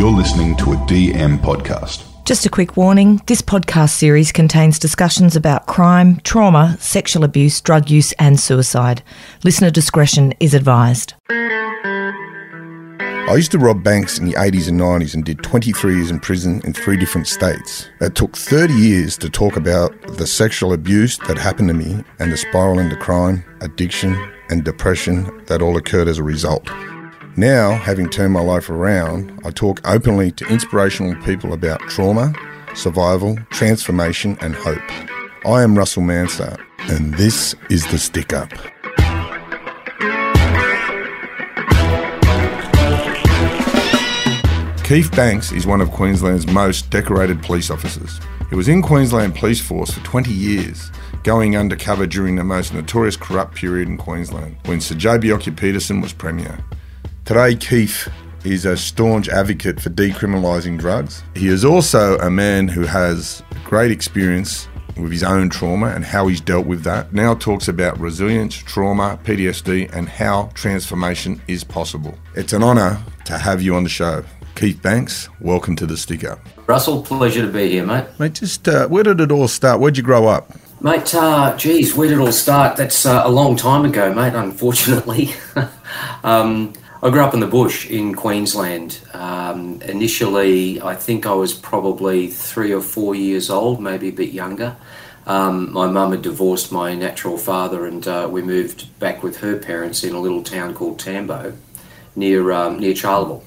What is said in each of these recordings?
You're listening to a DM podcast. Just a quick warning this podcast series contains discussions about crime, trauma, sexual abuse, drug use, and suicide. Listener discretion is advised. I used to rob banks in the 80s and 90s and did 23 years in prison in three different states. It took 30 years to talk about the sexual abuse that happened to me and the spiral into crime, addiction, and depression that all occurred as a result. Now, having turned my life around, I talk openly to inspirational people about trauma, survival, transformation, and hope. I am Russell Manser, and this is The Stick Up. Keith Banks is one of Queensland's most decorated police officers. He was in Queensland Police Force for 20 years, going undercover during the most notorious corrupt period in Queensland, when Sir Joh Bjelke-Petersen was Premier. Today, Keith is a staunch advocate for decriminalising drugs. He is also a man who has great experience with his own trauma and how he's dealt with that. Now talks about resilience, trauma, PTSD, and how transformation is possible. It's an honour to have you on the show. Keith Banks, welcome to the Stick Up. Russell, pleasure to be here, mate. Mate, just uh, where did it all start? Where'd you grow up? Mate, uh, geez, where did it all start? That's uh, a long time ago, mate, unfortunately. um, I grew up in the bush in Queensland. Um, initially, I think I was probably three or four years old, maybe a bit younger. Um, my mum had divorced my natural father, and uh, we moved back with her parents in a little town called Tambo, near um, near Charleville,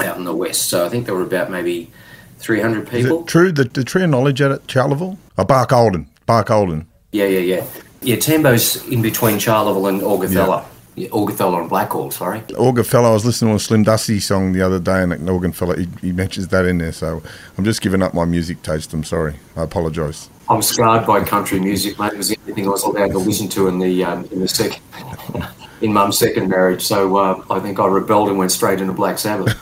out in the west. So I think there were about maybe 300 people. True that the tree of knowledge at Charleville? Oh, Barcaldine. Bark Olden. Yeah, yeah, yeah. Yeah, Tambo's in between Charleville and Augathella. Yeah. Yeah, Augathella and Blackall, sorry. Augathella, I was listening to a Slim Dusty song the other day, and Augathella, he, he mentions that in there. So I'm just giving up my music taste. I'm sorry. I apologise. I'm scarred by country music, mate. It was the only thing I was allowed to listen to in the um, in the second in Mum's second marriage. So uh, I think I rebelled and went straight into Black Sabbath.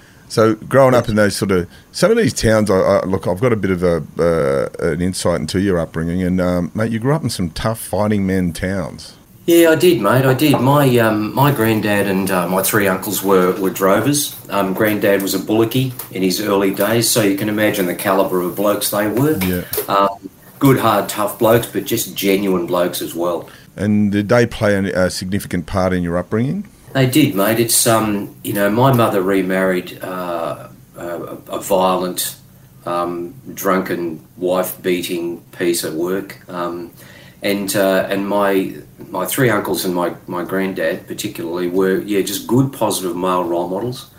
So growing up in those sort of some of these towns, I, I, look, I've got a bit of a uh, an insight into your upbringing, and um, mate, you grew up in some tough fighting men towns. Yeah, I did, mate. I did. My um, my granddad and uh, my three uncles were were drovers. Um, granddad was a bullocky in his early days, so you can imagine the calibre of blokes they were. Yeah. Um, good, hard, tough blokes, but just genuine blokes as well. And did they play a significant part in your upbringing? They did, mate. It's um, you know, my mother remarried uh, a, a, violent, um, drunken, wife-beating piece of work, um, and uh, and my my three uncles and my my granddad particularly were yeah just good, positive male role models.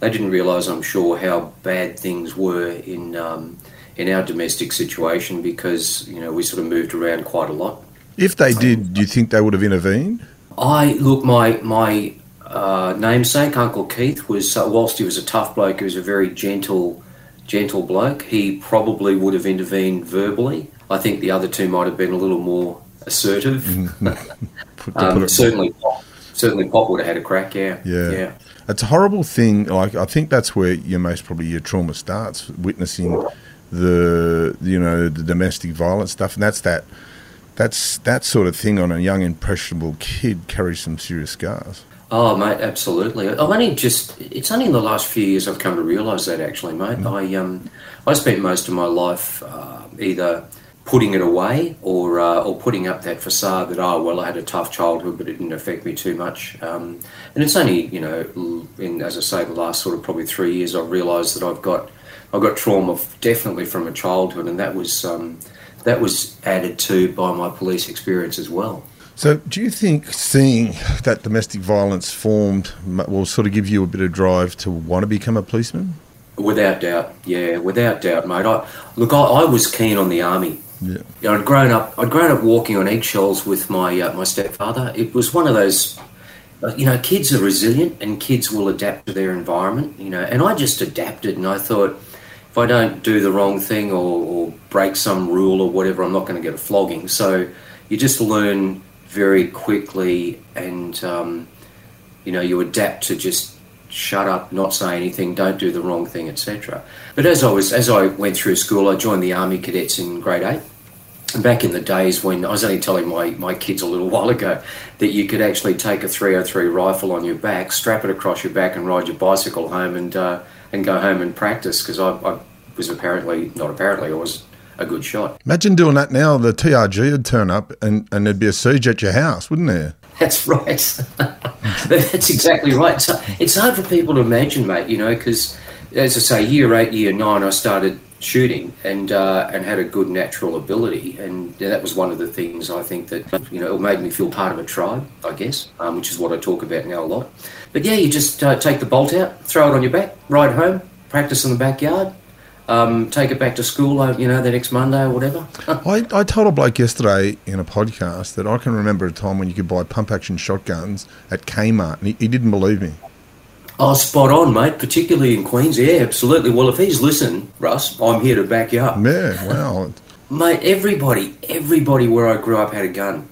They didn't realise, I'm sure, how bad things were in um, in our domestic situation because you know we sort of moved around quite a lot. If they did, do you think they would have intervened? I look my my uh, namesake Uncle Keith was uh, whilst he was a tough bloke, he was a very gentle gentle bloke. He probably would have intervened verbally. I think the other two might have been a little more assertive. um, certainly, Pop, certainly Pop would have had a crack. Yeah, yeah, yeah. It's a horrible thing. Like I think that's where your most probably your trauma starts, witnessing the you know the domestic violence stuff, and that's that that's that sort of thing on a young impressionable kid carries some serious scars. Oh, mate, absolutely. I've only just, it's only in the last few years I've come to realise that actually, mate. Mm. I, um, I spent most of my life uh, either putting it away or, uh, or putting up that facade that, oh, well, I had a tough childhood, but it didn't affect me too much. Um, and it's only, you know, in, as I say, the last sort of probably three years, I've realised that I've got, I've got trauma definitely from a childhood, and that was, um, that was added to by my police experience as well. So, do you think seeing that domestic violence formed will sort of give you a bit of drive to want to become a policeman? Without doubt, yeah, without doubt, mate. I, look, I, I was keen on the army. Yeah. You know, I'd grown up. I'd grown up walking on eggshells with my uh, my stepfather. It was one of those. Uh, you know, kids are resilient and kids will adapt to their environment. You know, and I just adapted, and I thought if I don't do the wrong thing or, or break some rule or whatever, I'm not going to get a flogging. So you just learn very quickly, and um, you know you adapt to just shut up, not say anything, don't do the wrong thing, etc. But as I was as I went through school, I joined the army cadets in grade eight, And back in the days when I was only telling my, my kids a little while ago that you could actually take a 303 rifle on your back, strap it across your back, and ride your bicycle home and uh, and go home and practice because I, I was apparently not apparently I was a good shot. Imagine doing that now. The TRG would turn up and, and there'd be a siege at your house, wouldn't there? That's right. That's exactly right. So it's hard for people to imagine, mate. You know, because as I say, year eight, year nine, I started shooting and uh, and had a good natural ability, and that was one of the things I think that you know it made me feel part of a tribe, I guess, um, which is what I talk about now a lot. But yeah, you just uh, take the bolt out, throw it on your back, ride home, practice in the backyard, um, take it back to school, you know, the next Monday or whatever. I, I told a bloke yesterday in a podcast that I can remember a time when you could buy pump action shotguns at Kmart, and he, he didn't believe me. Oh, spot on, mate. Particularly in Queens, yeah, absolutely. Well, if he's listening, Russ, I'm here to back you up. Yeah, wow. mate, everybody, everybody where I grew up had a gun.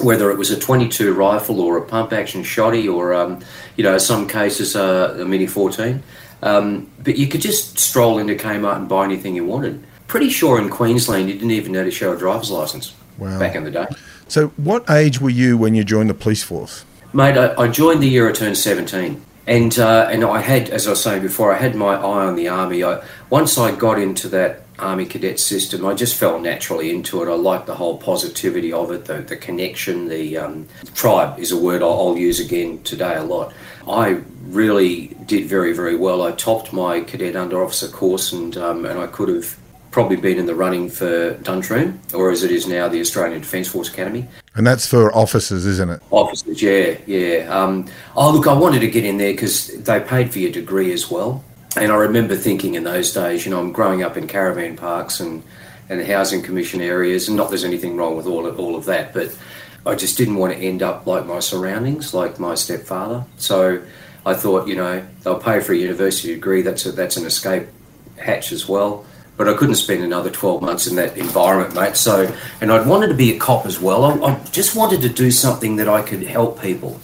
Whether it was a 22 rifle or a pump action shotty or, um, you know, some cases uh, a Mini 14. Um, but you could just stroll into Kmart and buy anything you wanted. Pretty sure in Queensland you didn't even need to show a driver's license Wow. back in the day. So, what age were you when you joined the police force? Mate, I, I joined the year I turned 17. And, uh, and I had, as I was saying before, I had my eye on the army. I, once I got into that army cadet system, I just fell naturally into it. I liked the whole positivity of it, the, the connection, the um, tribe is a word I'll, I'll use again today a lot. I really did very, very well. I topped my cadet under officer course, and um, and I could have probably been in the running for Duntroon, or as it is now, the Australian Defence Force Academy. And that's for officers, isn't it? Officers, yeah, yeah. Um, oh, look, I wanted to get in there because they paid for your degree as well. And I remember thinking in those days, you know, I'm growing up in caravan parks and, and housing commission areas, and not there's anything wrong with all of, all of that, but I just didn't want to end up like my surroundings, like my stepfather. So I thought, you know, they'll pay for a university degree. That's a, that's an escape hatch as well. But I couldn't spend another 12 months in that environment, mate. So, and I'd wanted to be a cop as well. I, I just wanted to do something that I could help people,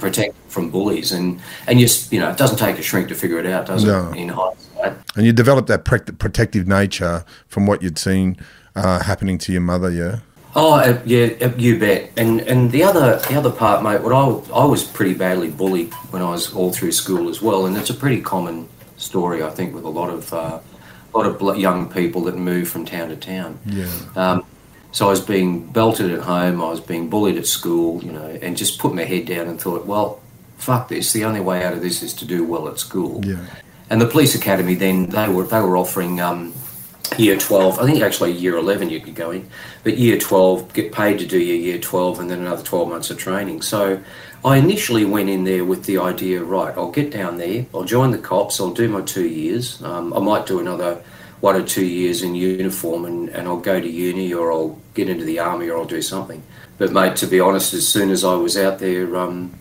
protect from bullies. And, and just, you know, it doesn't take a shrink to figure it out, does No. it? In hindsight. And you developed that protective nature from what you'd seen uh, happening to your mother, yeah? Oh uh, yeah, uh, you bet. And and the other the other part, mate. What I I was pretty badly bullied when I was all through school as well, and it's a pretty common story, I think, with a lot of uh, a lot of bl- young people that move from town to town. Yeah. Um, so I was being belted at home, I was being bullied at school, you know, and just put my head down and thought, well, fuck this. The only way out of this is to do well at school. Yeah. And the police academy then they were they were offering um, year twelve. I think actually year eleven you could go in, but year twelve get paid to do your year twelve and then another twelve months of training. So I initially went in there with the idea, right? I'll get down there, I'll join the cops, I'll do my two years. Um, I might do another one or two years in uniform, and, and I'll go to uni or I'll get into the army or I'll do something. But mate, to be honest, as soon as I was out there, um,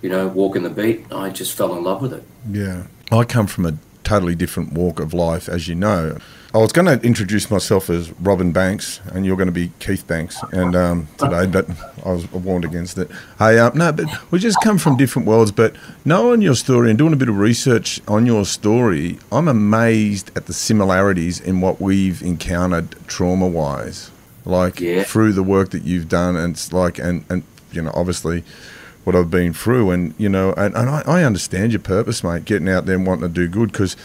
you know, walking the beat, I just fell in love with it. Yeah. I come from a totally different walk of life, as you know. I was going to introduce myself as Robin Banks, and you're going to be Keith Banks, and um, today, but I was warned against it. Hey, um, no, but we just come from different worlds. But knowing your story and doing a bit of research on your story, I'm amazed at the similarities in what we've encountered trauma-wise, like Yeah. through the work that you've done, and it's like, and and you know, obviously what I've been through, and you know, and, and I, I understand your purpose, mate, getting out there and wanting to do good. Because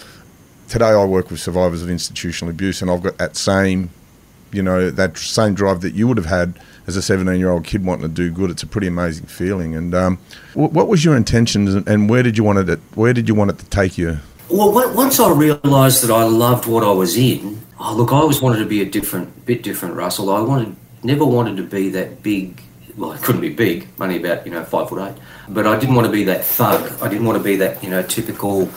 today I work with survivors of institutional abuse, and I've got that same, you know, that same drive that you would have had as a 17 year old kid wanting to do good. It's a pretty amazing feeling. And um, what, was your intentions, and, and where did you want it? To, where did you want it to take you? Well, once I realised that I loved what I was in, oh, look, I always wanted to be a different, bit different, Russell. I wanted, never wanted to be that big. Well, I couldn't be big, only about you know five foot eight. But I didn't want to be that thug. I didn't want to be that you know typical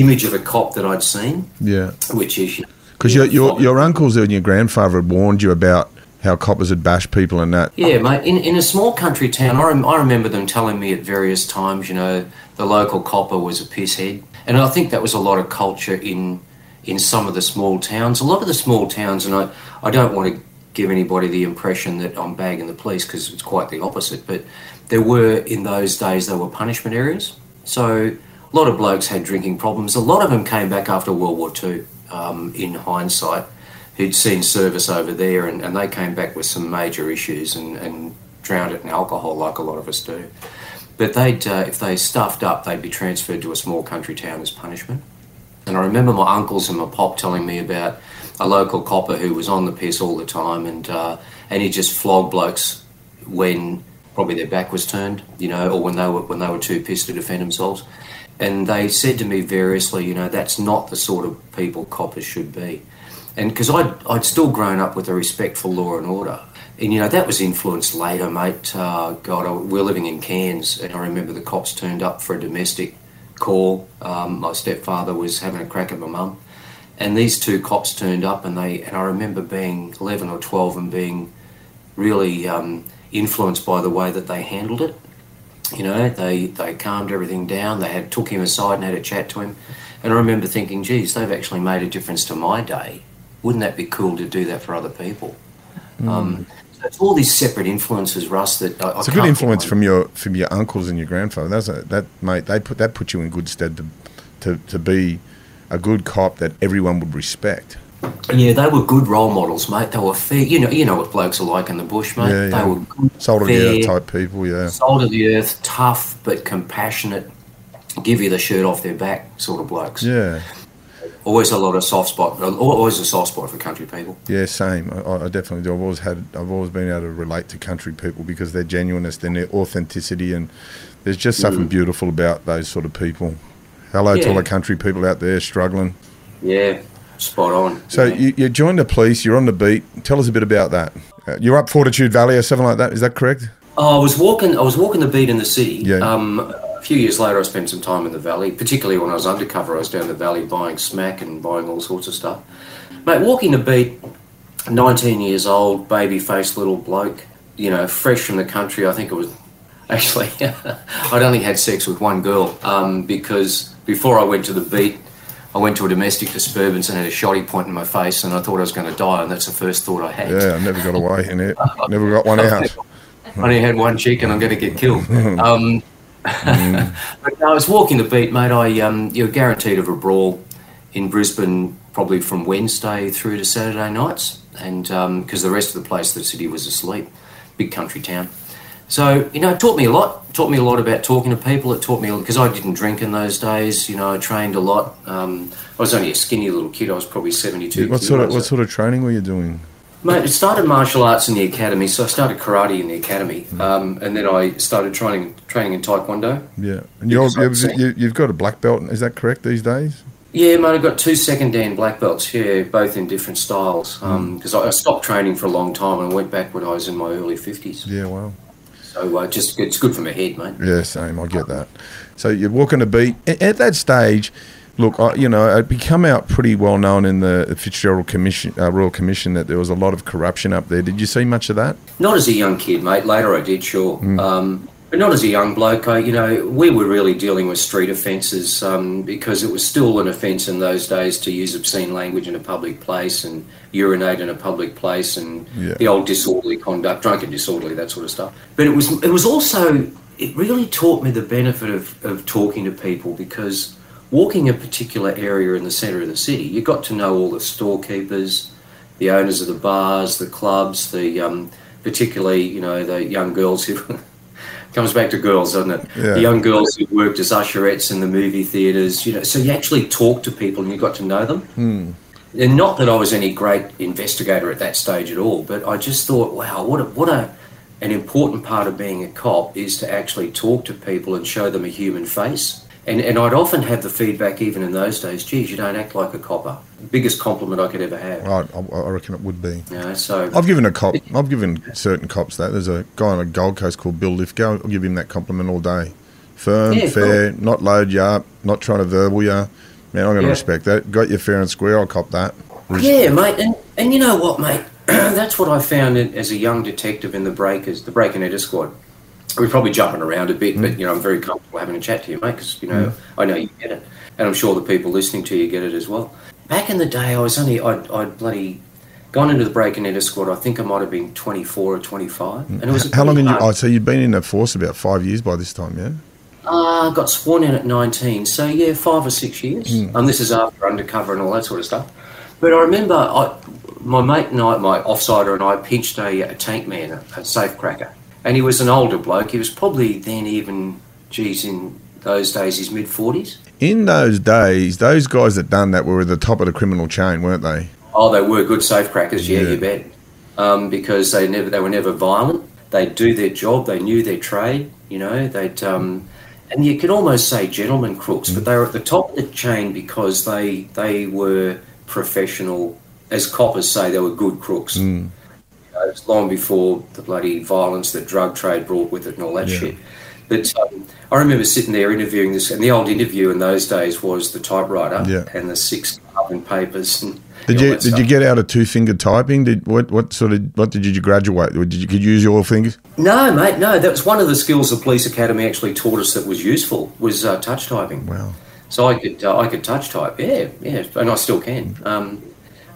image of a cop that I'd seen, Yeah, which is because your, your your uncles and your grandfather had warned you about how coppers had bashed people and that. Yeah, mate. In, in a small country town, I, rem- I remember them telling me at various times, you know, the local copper was a pisshead, and I think that was a lot of culture in in some of the small towns. A lot of the small towns, and I, I don't want to give anybody the impression that I'm bagging the police because it's quite the opposite. But there were in those days there were punishment areas, so a lot of blokes had drinking problems. A lot of them came back after World War Two. Um, in hindsight, who'd seen service over there, and, and they came back with some major issues and, and drowned it in alcohol, like a lot of us do. But they'd, uh, if they stuffed up, they'd be transferred to a small country town as punishment. And I remember my uncles and my pop telling me about a local copper who was on the piss all the time, and uh, and he just flogged blokes when probably their back was turned, you know, or when they were when they were too pissed to defend themselves. And they said to me variously, you know, that's not the sort of people coppers should be. And because I'd, I'd still grown up with a respect for law and order. And, you know, that was influenced later, mate. Uh, God, I, we are living in Cairns, and I remember the cops turned up for a domestic call. Um, my stepfather was having a crack at my mum. And these two cops turned up, and they and I remember being 11 or 12 and being really um, influenced by the way that they handled it. You know, they, they calmed everything down. They had took him aside and had a chat to him. And I remember thinking, geez, they've actually made a difference to my day. Wouldn't that be cool to do that for other people? Mm. Um, so it's all these separate influences, Russ. That I, it's I a good influence from your from your uncles and your grandfather. That's a, that mate. They put that put you in good stead to, to to be a good cop that everyone would respect. Yeah, they were good role models, mate. They were fair. You know, you know what blokes are like in the bush, mate. Yeah, yeah. They were good, soul of the earth type people. Yeah, soul of the earth, tough but compassionate, give you the shirt off their back sort of blokes. Yeah. Always a lot of soft spot. Always a soft spot for country people. Yeah, same. I, I definitely do. I've always had. I've always been able to relate to country people because their genuineness, and their authenticity, and there's just something mm. beautiful about those sort of people. Hello yeah. to all the country people out there struggling. Yeah, spot on. So you, you, joined the police. You're on the beat. Tell us a bit about that. Uh, you're up Fortitude Valley or something like that. Is that correct? Oh, I was walking. I was walking the beat in the city. Yeah. Um, a few years later, I spent some time in the valley. Particularly when I was undercover, I was down the valley buying smack and buying all sorts of stuff. Mate, walking the beat, 19 years old, baby faced little bloke. You know, fresh from the country. I think it was actually. I'd only had sex with one girl um, because before I went to the beat, I went to a domestic disturbance and had a shoddy point in my face, and I thought I was going to die, and that's the first thought I had. Yeah, I never got away in it. Never got one out. I only had one chick, and I'm going to get killed. Um, mm. but I was walking the beat, mate. I um, you're guaranteed of a brawl in Brisbane, probably from Wednesday through to Saturday nights, and because um, the rest of the place, the city was asleep, big country town. So, you know, it taught me a lot. It taught me a lot about talking to people. It taught me, because I didn't drink in those days, you know, I trained a lot. Um, I was only a skinny little kid. I was probably 72 What sort of What sort of training were you doing? Mate, it started martial arts in the academy. So I started karate in the academy. Mm. Um, and then I started training training in taekwondo. Yeah. And you're, you, you've got a black belt, is that correct these days? Yeah, mate, I've got two second dan black belts here, both in different styles. Because um, mm. I stopped training for a long time and I went back when I was in my early 50s. Yeah, wow. So uh, just it's good for my head, mate. Yeah, same. I get that. So you're walking a beat at that stage. Look, I, you know, it become out pretty well known in the Fitzgerald Commission, uh, Royal Commission, that there was a lot of corruption up there. Did you see much of that? Not as a young kid, mate. Later, I did, sure. Mm. Um, but not as a young bloke. I, you know, we were really dealing with street offences um, because it was still an offence in those days to use obscene language in a public place and urinate in a public place and yeah. the old disorderly conduct, drunken disorderly, that sort of stuff. But it was it was also it really taught me the benefit of, of talking to people because walking a particular area in the centre of the city, you got to know all the storekeepers, the owners of the bars, the clubs, the um, particularly you know the young girls who comes back to girls, doesn't it? Yeah. The young girls who worked as usherettes in the movie theatres, you know. So you actually talk to people and you got to know them. Hmm. And not that I was any great investigator at that stage at all, but I just thought, wow, what a, what a an important part of being a cop is to actually talk to people and show them a human face. And, and I'd often have the feedback, even in those days, geez, you don't act like a copper. Biggest compliment I could ever have. Right, I, I reckon it would be. Yeah, so I've given a cop, I've given certain cops that. There's a guy on the Gold Coast called Bill Lithgow. I'll give him that compliment all day. Firm, yeah, fair, cool. not load you up, not trying to verbal you. Man, I'm going to yeah. respect that. Got you fair and square. I'll cop that. Yeah, mate. And, and you know what, mate? That's what I found as a young detective in the Breakers, the Break and Enter Squad we're probably jumping around a bit, mm. but you know, I'm very comfortable having a chat to you, mate, because you know, mm. I know you get it, and I'm sure the people listening to you get it as well. Back in the day, I was only I'd, I'd bloody gone into the break and enter squad. I think I might have been 24 or 25, and it was how long? You, oh, so you've been in the force about five years by this time, yeah? Uh, got sworn in at 19, so yeah, five or six years. Mm. And this is after undercover and all that sort of stuff. But I remember I, my mate and I, my offsider and I, pinched a, a tank man, a, a safe cracker, and he was an older bloke. He was probably then even, geez, in those days, his mid forties. In those days, those guys that done that were at the top of the criminal chain, weren't they? Oh, they were good safe crackers. Yeah, Yeah. you bet. Um, because they never, they were never violent. They'd do their job. They knew their trade. You know, they'd, um, and you could almost say gentlemen crooks, but they were at the top of the chain because they they were professional. As coppers say, they were good crooks. You know, it was long before the bloody violence that drug trade brought with it and all that Yeah. shit. But um, I remember sitting there interviewing this, and the old interview in those days was the typewriter Yeah. and the six carbon papers. And Did you did stuff. you get out of two finger typing? Did what what sort of what did you graduate? Did you could you use your fingers? No, mate, no. That was one of the skills the police academy actually taught us that was useful was uh, touch typing. Wow. So I could uh, I could touch type, yeah, yeah, and I still can. Um,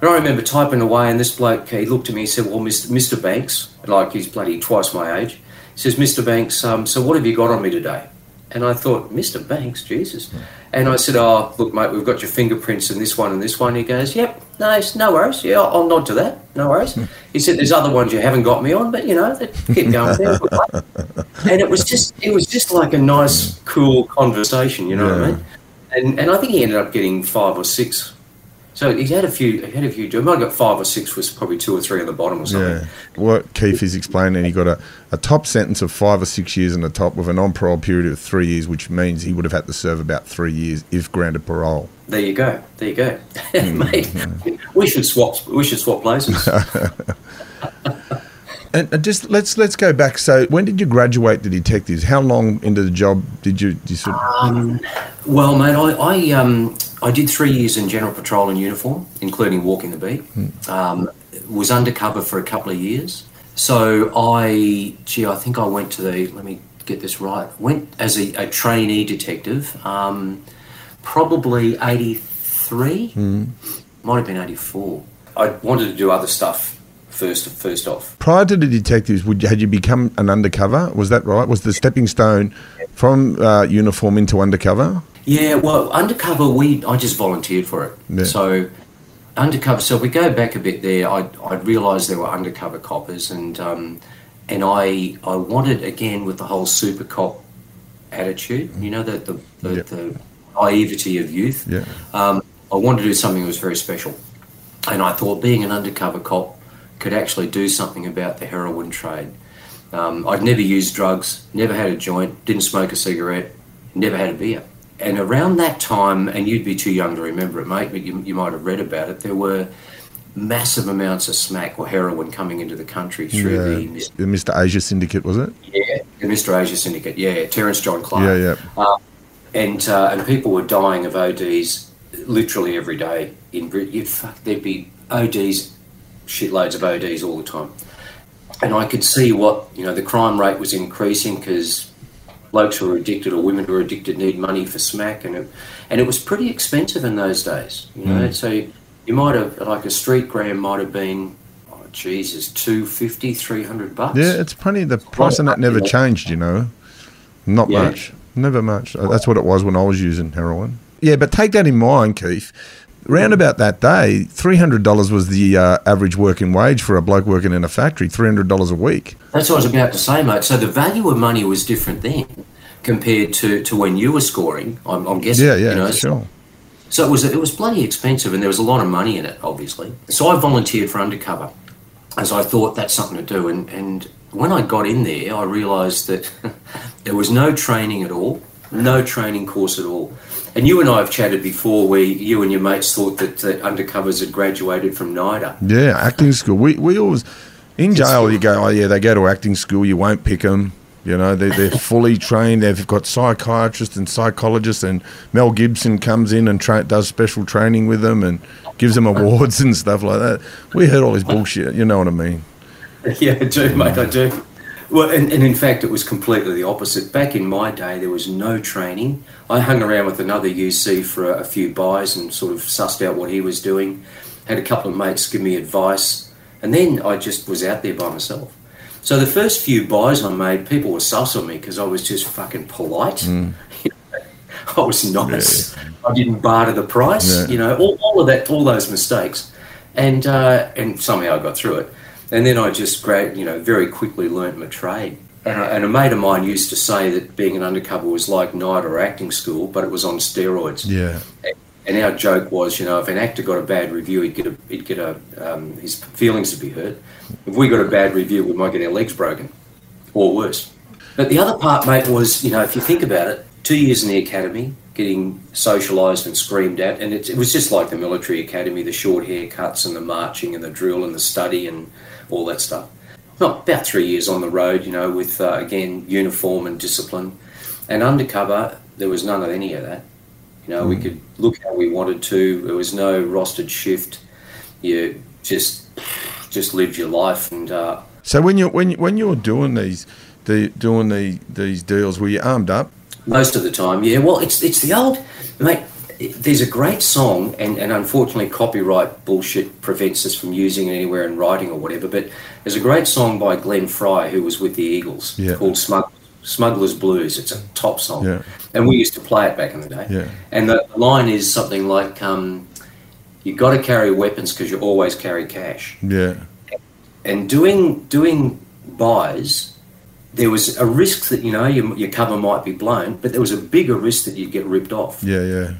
and I remember typing away, and this bloke he looked at me and said, "Well, Mr. Mr. Banks, like he's bloody twice my age." He says, "Mr. Banks, um, so what have you got on me today?" And I thought, "Mr. Banks, Jesus." And I said, "Oh, look, mate, we've got your fingerprints and this one and this one." He goes, "Yep, no, it's- no worries. Yeah, I'll, I'll nod to that. No worries." He said, "There's other ones you haven't got me on, but you know, keep going." And it was just it was just like a nice, cool conversation. You know what I mean? and and I think he ended up getting five or six. So he's had a few. He had a few. I might have got five or six. Was probably two or three on the bottom or something. Yeah. What Keith is explaining, he got a, a top sentence of five or six years and a top with an on parole period of three years, which means he would have had to serve about three years if granted parole. There you go. There you go, hmm. mate. We should swap. We should swap places. And just let's let's go back. So when did you graduate the detectives? How long into the job did you, did you sort of, well, mate, I I, um, I did three years in general patrol in uniform, including walking the beat. Um, was undercover for a couple of years. So I, gee, I think I went to the. Let me get this right. Went as a, a trainee detective. Um, probably eighty three. Might have been eighty four. I wanted to do other stuff first. First off. prior to the detectives? Would you, had you become an undercover? Was that right? Was the stepping stone from uh, uniform into undercover? Yeah, well, undercover, we I just volunteered for it. Yeah. So undercover. So if we go back a bit there, I I realised there were undercover coppers, and um, and I I wanted again with the whole super cop attitude. You know the the the, Yeah. the naivety of youth. Yeah. Um, I wanted to do something that was very special, and I thought being an undercover cop could actually do something about the heroin trade. Um, I'd never used drugs, never had a joint, didn't smoke a cigarette, never had a beer. And around that time, and you'd be too young to remember it, mate, but you, you might have read about it, there were massive amounts of smack or heroin coming into the country through Yeah. The Mr. Asia Syndicate, was it? yeah, the Mr. Asia Syndicate, yeah, Terence John Clark. Yeah, yeah. Uh, and uh, and people were dying of ODs literally every day. In Britain. you'd fuck, there'd be ODs, shitloads of ODs all the time. And I could see what you know the crime rate was increasing because blokes who were addicted or women who were addicted need money for smack, and it, and it was pretty expensive in those days. You know, mm. so you might have like a street gram might have been. Oh, Jesus, 250, 300 bucks. Yeah, it's funny. The price of that never changed, you know. Not Yeah. much. Never much. That's what it was when I was using heroin. Yeah, but take that in mind, Keith. Round about that day, $300 was the uh, average working wage for a bloke working in a factory, $300 a week. That's what I was about to say, mate. So the value of money was different then compared to, to when you were scoring. I'm, I'm guessing. Yeah, yeah, you know, sure. So it was it was bloody expensive, and there was a lot of money in it, obviously. So I volunteered for undercover, as I thought that's something to do. And and when I got in there, I realised that there was no training at all, no training course at all. And you and I have chatted before, where you and your mates thought that, that undercovers had graduated from NIDA. Yeah, acting school. We, we always, in jail, you go, oh, yeah, they go to acting school, you won't pick them. You know, they're, they're fully trained. They've got psychiatrists and psychologists, and Mel Gibson comes in and tra- does special training with them and gives them awards and stuff like that. We heard all this bullshit. You know what I mean? Yeah, I do, mate, I do. Well, and, and in fact, it was completely the opposite. Back in my day, there was no training. I hung around with another UC for a, a few buys and sort of sussed out what he was doing. Had a couple of mates give me advice, and then I just was out there by myself. So the first few buys I made, people were sus on me because I was just fucking polite. I was nice. I didn't barter the price. Yeah. You know, all, all of that, all those mistakes. and uh, and somehow I got through it. And then I just, gra- you know, very quickly learnt my trade. And a, and a mate of mine used to say that being an undercover was like NIDA acting school, but it was on steroids. Yeah. And our joke was, you know, if an actor got a bad review, he'd get a, he'd get a, um, his feelings to be hurt. If we got a bad review, we might get our legs broken, or worse. But the other part, mate, was, you know, if you think about it, two years in the academy, getting socialised and screamed at, and it, it was just like the military academy, the short haircuts and the marching and the drill and the study and all that stuff. Not about three years on the road, you know, with uh, again uniform and discipline, and undercover. There was none of any of that. You know, we could look how we wanted to. There was no rostered shift. You just just lived your life, and uh, So when you when when you're doing these the doing the these deals, were you armed up? most of the time, yeah. Well, it's it's the old mate. There's a great song, and, and unfortunately, copyright bullshit prevents us from using it anywhere in writing or whatever. But there's a great song by Glenn Frey, who was with the Eagles, Yeah. called Smug, "Smuggler's Blues." It's a top song, Yeah. and we used to play it back in the day. Yeah. And the line is something like, um, "You got to carry weapons because you always carry cash." Yeah. and doing doing buys, there was a risk that you know your, your cover might be blown, but there was a bigger risk that you'd get ripped off. Yeah, yeah.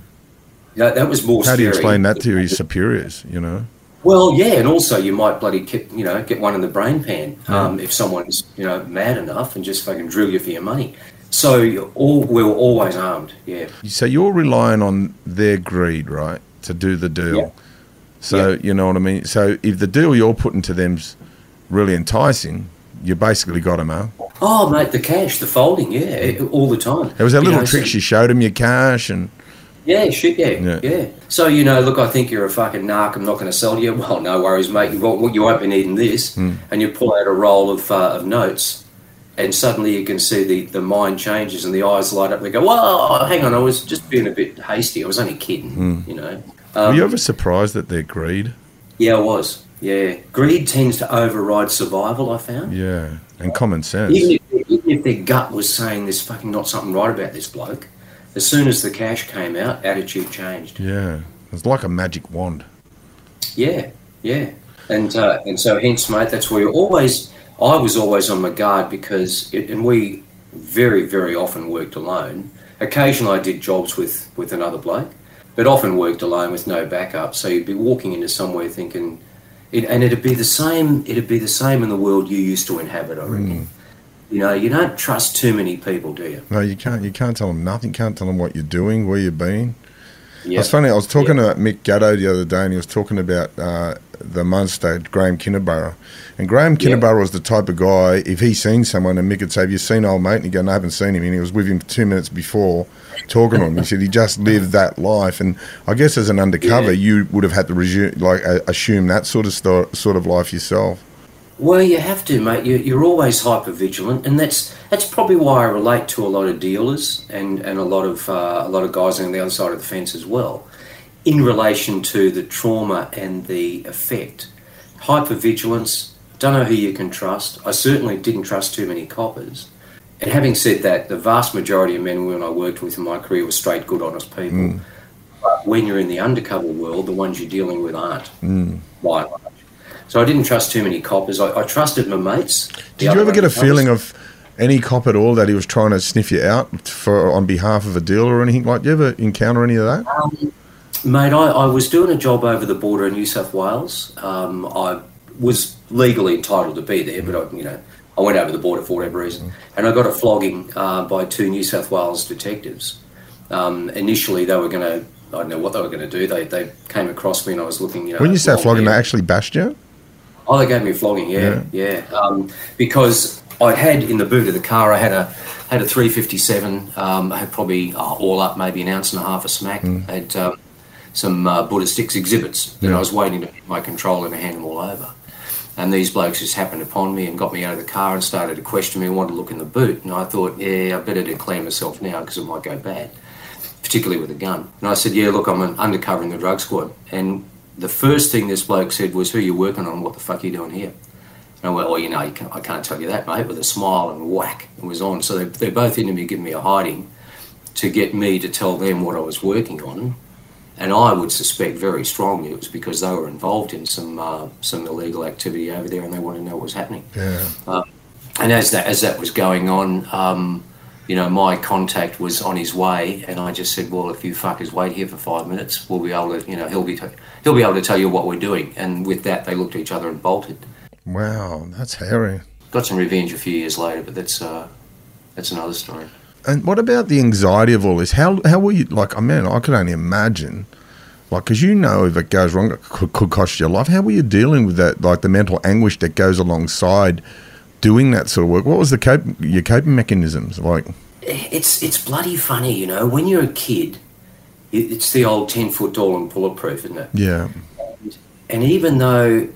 That, that was more. How do you explain that to your superiors? You know. Well, yeah, and also you might bloody ki- you know get one in the brain pan um, if someone's you know mad enough and just fucking drill you for your money. So you're all we were always armed. Yeah, So you're relying on their greed, right, to do the deal. Yeah. So Yeah. you know what I mean. So if the deal you're putting to them's really enticing, you basically got them, huh? Oh, mate, the cash, the folding, yeah, all the time. There was that You little know, so- trick she showed him your cash and Yeah, shit, yeah, Yeah. yeah, So you know, look, I think you're a fucking narc. I'm not going to sell you. Well, no worries, mate. You won't, you won't be needing this. Hmm. And you pull out a roll of uh, of notes, and suddenly you can see the the mind changes and the eyes light up. They go, "Whoa, hang on, I was just being a bit hasty. I was only kidding." Hmm. You know. were Um, you ever surprised at their greed? yeah, I was. Yeah, greed tends to override survival. I found. Yeah, and common sense. Even if, even if their gut was saying there's fucking not something right about this bloke, as soon as the cash came out, attitude changed. Yeah, it's like a magic wand. Yeah, yeah, and uh, and so hence, mate, that's where you're always. I was always on my guard because, it, and we very very often worked alone. Occasionally, I did jobs with with another bloke, but often worked alone with no backup. So you'd be walking into somewhere thinking, it, and it'd be the same. It'd be the same in the world you used to inhabit. I reckon. You know, you don't trust too many people, do you? No, you can't. You can't tell them nothing. You Can't tell them what you're doing, where you've been. Yeah. It's funny. I was talking to Mick Gatto the other day, and he was talking about uh, the Munster, Graham Kinniburgh. And Graham. Kinniburgh was the type of guy, if he seen someone and Mick would say, Have you seen old mate? And he'd go, No, I haven't seen him. And he was with him two minutes before talking to him. He said he just lived that life. And I guess as an undercover, Yeah. you would have had to resume, like, uh, assume that sort of, sto- sort of life yourself. Well, you have to, mate. You, you're always hyper vigilant, and that's that's probably why I relate to a lot of dealers and, and a lot of uh, a lot of guys on the other side of the fence as well, in relation to the trauma and the effect. Hyper vigilance. Don't know who you can trust. I certainly didn't trust too many coppers. And having said that, the vast majority of men and women I worked with in my career were straight, good, honest people. But when you're in the undercover world, the ones you're dealing with aren't, large. So I didn't trust too many coppers. I, I trusted my mates. Did you ever get a feeling of any cop at all that he was trying to sniff you out for on behalf of a deal or anything like? Did you ever encounter any of that? Mate, I, I was doing a job over the border in New South Wales. Um, I was legally entitled to be there, but I, you know, I went over the border for whatever reason, and I got a flogging uh, by two New South Wales detectives. Um, initially, they were going to. I don't know what they were going to do. They, they came across me and I was looking, you know. When you say flogging, they actually bashed you? Oh, they gave me a flogging. Yeah, yeah. Um, because I had in the boot of the car, I had a had a 357. Um, I had probably uh, all up maybe an ounce and a half of smack. I had um, some uh, Buddhistics exhibits that Yeah. I was waiting to get my control and hand them all over. And these blokes just happened upon me and got me out of the car and started to question me and wanted to look in the boot. And I thought, yeah, I better declare myself now because it might go bad, particularly with a gun. And I said, yeah, look, I'm an undercover in the drug squad. And the first thing this bloke said was, who are you working on? What the fuck are you doing here? And I went, well, you know, you can, I can't tell you that, mate, with a smile and whack, it was on. So they, they're both into me giving me a hiding to get me to tell them what I was working on. and I would suspect very strongly it was because they were involved in some uh, some illegal activity over there, and they wanted to know what was happening. Yeah. And as that as that was going on, um, you know, my contact was on his way, and I just said, "Well, if you fuckers wait here for five minutes, we'll be able to, you know, he'll be he'll be able to tell you what we're doing." And with that, they looked at each other and bolted. Wow, that's hairy. Got some revenge a few years later, but that's uh, that's another story. And what about the anxiety of all this? How how were you? Like, I mean, I could only imagine. Like, because you know, if it goes wrong, it could, could cost you your life. How were you dealing with that? Like the mental anguish that goes alongside doing that sort of work. What was the cope, your coping mechanisms like? It's it's bloody funny, you know. When you're a kid, it's the old ten foot tall and bulletproof, isn't it? Yeah, And even though,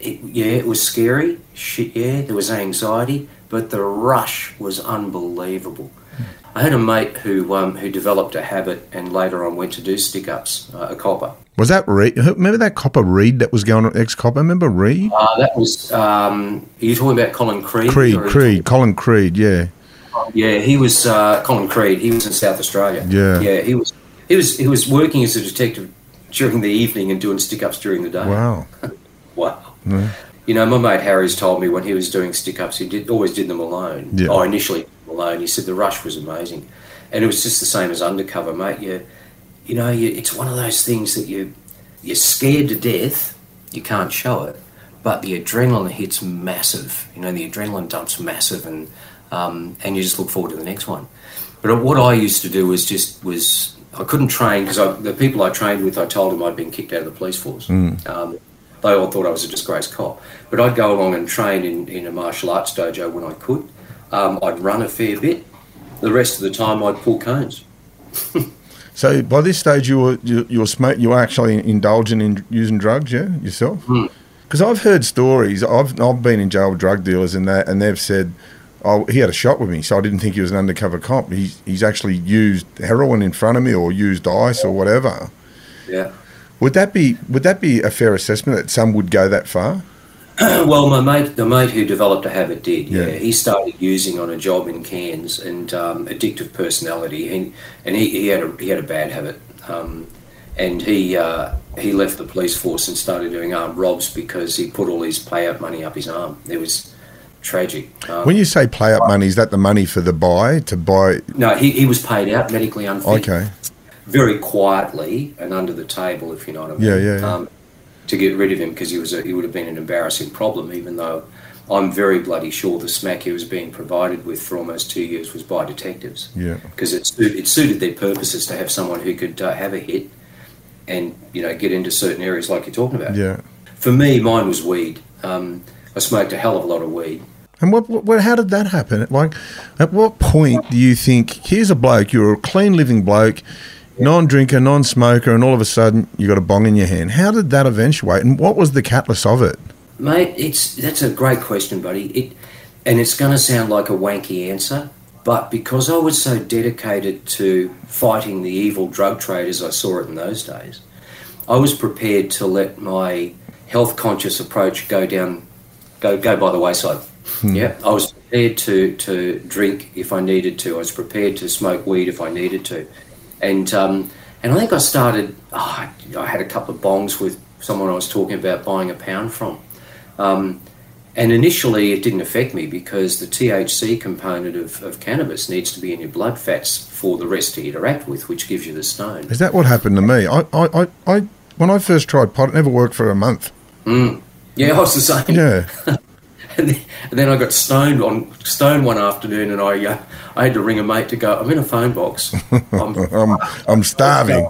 it, yeah, it was scary, shit, yeah, there was anxiety, but the rush was unbelievable. I had a mate who um, who developed a habit and later on went to do stick ups, uh, a copper. was that Reed? Remember that copper Reed that was going on ex copper? Remember Reed? Uh, that was, um, are you talking about Colin Creed? Creed, Creed, Colin Creed. Yeah, Yeah, he was uh, Colin Creed. He was in South Australia. Yeah. yeah, he was he was he was working as a detective during the evening and doing stick ups during the day. wow. Wow. You know, my mate Harry's told me when he was doing stick ups, he did always did them alone. Yeah. Oh, initially alone. He said the rush was amazing, and it was just the same as undercover, mate. You, you know, you, it's one of those things that you you're scared to death. You can't show it, but the adrenaline hits massive. You know, the adrenaline dump's massive, and um, and you just look forward to the next one. But what I used to do was just was I couldn't train because the people I trained with, I told them I'd been kicked out of the police force. Um, they all thought I was a disgraced cop. But I'd go along and train in, in a martial arts dojo when I could. Um, I'd run a fair bit. The rest of the time, I'd pull cones. So by this stage, you were you, you were smoke, you were actually indulging in using drugs, yeah, yourself. Because I've heard stories. I've I've been in jail with drug dealers, and that and they've said, "Oh, he had a shot with me, so I didn't think he was an undercover cop. He's he's actually used heroin in front of me, or used ice, or whatever." Yeah. Would that be would that be a fair assessment that some would go that far? well, my mate, the mate who developed a habit did. Yeah, Yeah. he started using on a job in Cairns and um, addictive personality, and and he, he had a he had a bad habit, um, and he uh, he left the police force and started doing armed robs because he put all his payout money up his arm. It was tragic. Um, When you say play up money, is that the money for the buy to buy? no, he, he was paid out medically unfit. Okay, very quietly and under the table, if you know what I mean. Yeah, yeah, yeah. To get rid of him because he was a, he would have been an embarrassing problem, even though I'm very bloody sure the smack he was being provided with for almost two years was by detectives. Yeah. Because it, it suited their purposes to have someone who could uh, have a hit and you know get into certain areas like you're talking about. yeah. For me, mine was weed. Um, I smoked a hell of a lot of weed. And what, what, how did that happen? Like, at what point do you think, here's a bloke, you're a clean living bloke, non drinker, non smoker, and all of a sudden you got a bong in your hand? How did that eventuate? And what was the catalyst of it? Mate, it's that's a great question, buddy. It, and it's going to sound like a wanky answer, but because I was so dedicated to fighting the evil drug trade as I saw it in those days, I was prepared to let my health conscious approach go down, go go by the wayside. Hmm. Yeah, I was prepared to to drink if I needed to. I was prepared to smoke weed if I needed to, and um, and I think I started. Oh, I, had a couple of bongs with someone I was talking about buying a pound from. Um, and initially, it didn't affect me because the THC component of, of cannabis needs to be in your blood fats for the rest to interact with, which gives you the stone. Is that what happened to me? I, I, I, I when I first tried pot, it never worked for a month. Yeah, I was the same. Yeah. And then, and then I got stoned on stoned one afternoon, and I uh, I had to ring a mate to go. I'm in a phone box. I'm, I'm, I'm starving.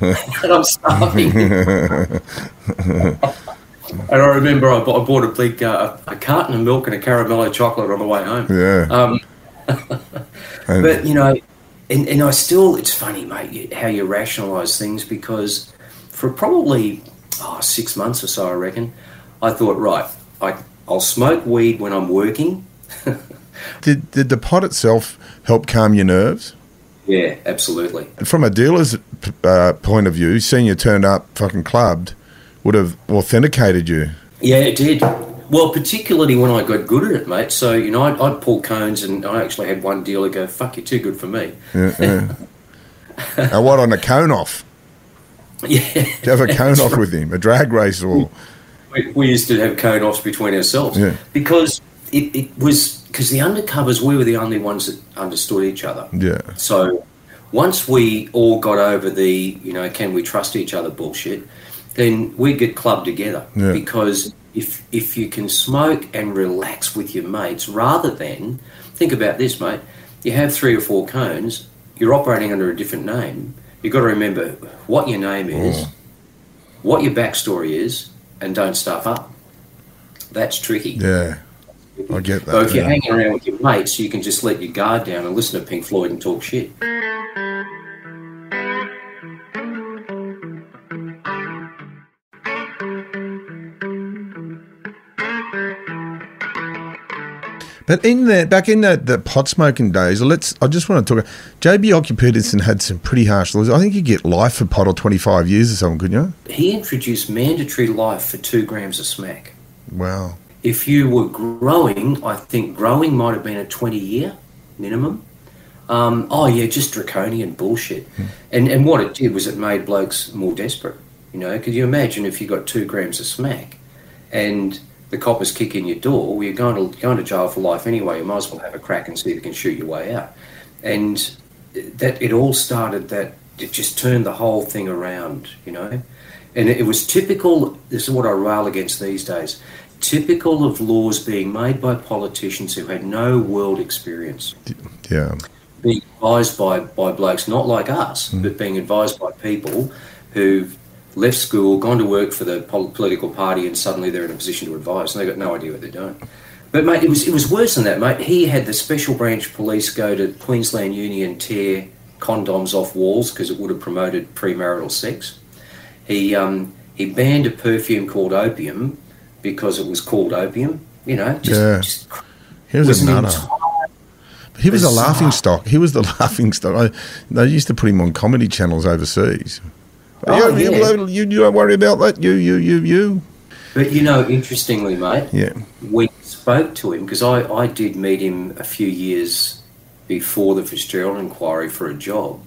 and I'm starving. and I remember I bought, I bought a big uh, a carton of milk and a caramello chocolate on the way home. Yeah. Um, But you know, and, and I still, it's funny, mate, you- how you rationalise things because for probably oh, six months or so, I reckon, I thought, right, I, I'll smoke weed when I'm working. did, did the pot itself help calm your nerves? Yeah, absolutely. From a dealer's uh, point of view, seeing you turned up fucking clubbed would have authenticated you. Yeah, it did. Well, particularly when I got good at it, mate. So you know, I'd, I'd pull cones, and I actually had one dealer go, "Fuck, you're too good for me." Yeah, yeah. and what on a cone off? Yeah, to have a cone off with him, a drag race or we, we used to have cone offs between ourselves Yeah. because it, it was because the undercovers we were the only ones that understood each other. yeah, So once we all got over the, you know, can we trust each other bullshit, then we'd get clubbed together. Yeah. Because if if you can smoke and relax with your mates rather than think about this, mate, you have three or four cones, you're operating under a different name. You've got to remember what your name is, Oh. what your backstory is, and don't stuff up. That's tricky. yeah. I get that. So if you're hanging around with your mates, you can just let your guard down and listen to Pink Floyd and talk shit. But in the back in the, the pot smoking days, let's. I just want to talk. Joh Bjelke-Petersen had some pretty harsh laws. I think you get life for pot or twenty five years or something, couldn't you? He introduced mandatory life for two grams of smack. Wow. If you were growing, I think growing might have been a 20 year minimum. Um, oh, yeah, just draconian bullshit. And, and what it did was it made blokes more desperate. You know, could you imagine if you got two grams of smack and the coppers kick in your door, well, you're going to, going to jail for life anyway. You might as well have a crack and see if you can shoot your way out. And that it all started that it just turned the whole thing around, you know. And it was typical, this is what I rail against these days, typical of laws being made by politicians who had no world experience, Yeah. being advised by, by blokes not like us, mm. but being advised by people who've left school, gone to work for the pol- political party, and suddenly they're in a position to advise, and they've got no idea what they're doing. But mate, it was it was worse than that, mate. He had the special branch police go to Queensland Uni and tear condoms off walls because it would have promoted premarital sex. He um, he banned a perfume called opium because it was called opium. You know, just, Yeah. just He was, was a nutter. But he was a laughing stock. He was the laughing stock. I, they used to put him on comedy channels overseas. Oh, you, yeah. you, you, you don't worry about that. You, you, you, you. But you know, interestingly, mate, Yeah. we spoke to him because I, I did meet him a few years before the Fitzgerald inquiry for a job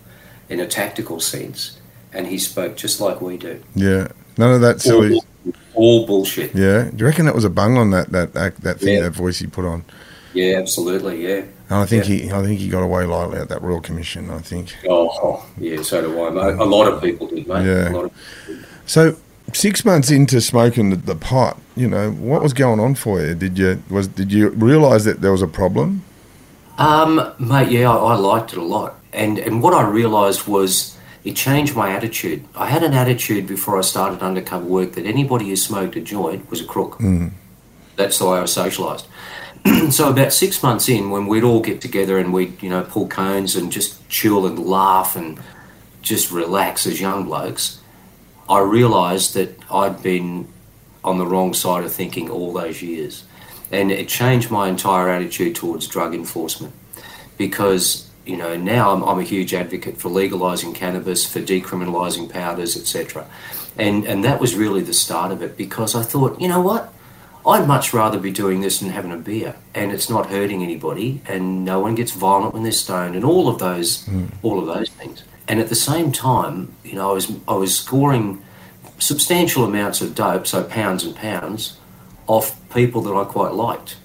in a tactical sense, and he spoke just like we do. Yeah. None of that silly. All, all bullshit. Yeah. Do you reckon that was a bung on that that that, that thing Yeah. that voice he put on? Yeah, absolutely. Yeah. And I think Yeah. he I think he got away lightly at that Royal Commission. I think. Oh, yeah. So do I, mate. A lot of people did, mate. Yeah. A lot of So six months into smoking the, the pot, you know what was going on for you? Did you was did you realise that there was a problem? Um, mate, yeah, I, I liked it a lot, and and what I realised was it changed my attitude. I had an attitude before I started undercover work that anybody who smoked a joint was a crook. That's the way I was socialised. so about six months in, when we'd all get together and we'd you know pull cones and just chill and laugh and just relax as young blokes, I realised that I'd been on the wrong side of thinking all those years. And it changed my entire attitude towards drug enforcement because, you know, now I'm, I'm a huge advocate for legalising cannabis, for decriminalising powders, etc. And, and that was really the start of it because I thought, you know what? I'd much rather be doing this than having a beer, and it's not hurting anybody, and no one gets violent when they're stoned, and all of those, hmm. all of those things. And at the same time, you know, I was I was scoring substantial amounts of dope, so pounds and pounds, off people that I quite liked,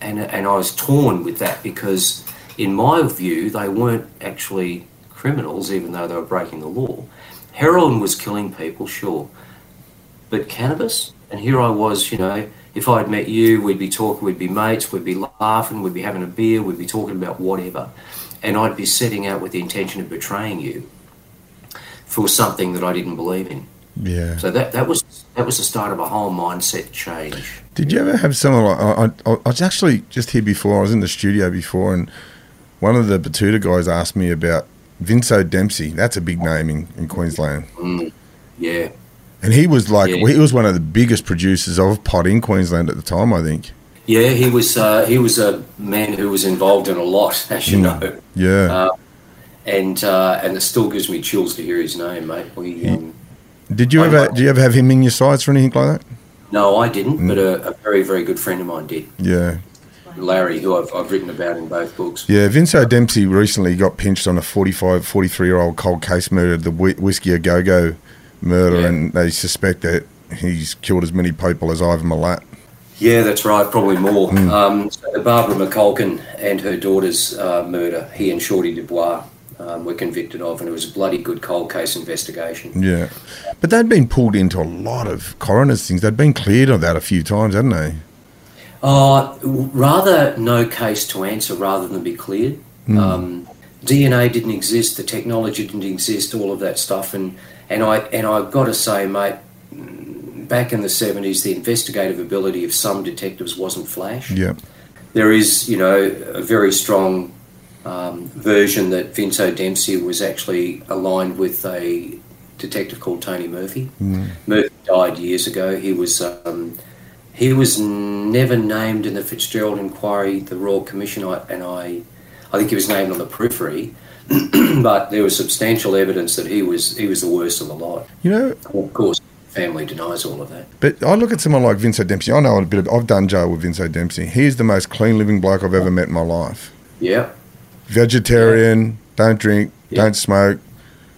and and I was torn with that because, in my view, they weren't actually criminals, even though they were breaking the law. Heroin was killing people, sure, but cannabis, and here I was, you know, if I'd met you, we'd be talking, we'd be mates, we'd be laughing, we'd be having a beer, we'd be talking about whatever, and I'd be setting out with the intention of betraying you for something that I didn't believe in. Yeah. So that that was that was the start of a whole mindset change. Did you ever have someone like I, I, I was actually just here before I was in the studio before and one of the Batuta guys asked me about Vince O'Dempsey. That's a big name in, in Queensland. Mm, yeah, And he was like Yeah. he was one of the biggest producers of pot in Queensland at the time, I think. yeah, he was uh, he was a man who was involved in a lot, as you know, Yeah. and uh, and it still gives me chills to hear his name, mate. We, um, did you I- ever do you ever have him in your sights or anything like that? no, I didn't, but a, a very very good friend of mine did, Yeah. Larry, who I've, I've written about in both books. Yeah, Vince O'Dempsey recently got pinched on a 45, 43 year old cold case murder, the Whiskey A Go Go murder, Yeah. and they suspect that he's killed as many people as Ivan Milat. Yeah, that's right, probably more. Hmm. Um, so the Barbara McCulkin and her daughter's uh, murder, he and Shorty Dubois um, were convicted of, and it was a bloody good cold case investigation. Yeah, but they'd been pulled into a lot of coroner's things. They'd been cleared of that a few times, hadn't they? Uh, rather no case to answer rather than be cleared. Hmm. Um, DNA didn't exist, the technology didn't exist, all of that stuff, and and I and I've got to say, mate, mm, back in the seventies, the investigative ability of some detectives wasn't flash. Yeah, There is, you know, a very strong um, version that Vince Dempsey was actually aligned with a detective called Tony Murphy. Murphy died years ago. He was um, he was never named in the Fitzgerald inquiry, the Royal Commission, and I I think he was named on the periphery. but there was substantial evidence that he was he was the worst of the lot. you know. Of course, family denies all of that. But I look at someone like Vince Dempsey. I know a bit. Of, I've done jail with Vince Dempsey. He's the most clean living bloke I've ever met in my life. Yeah. Vegetarian, don't drink, Yeah. don't smoke.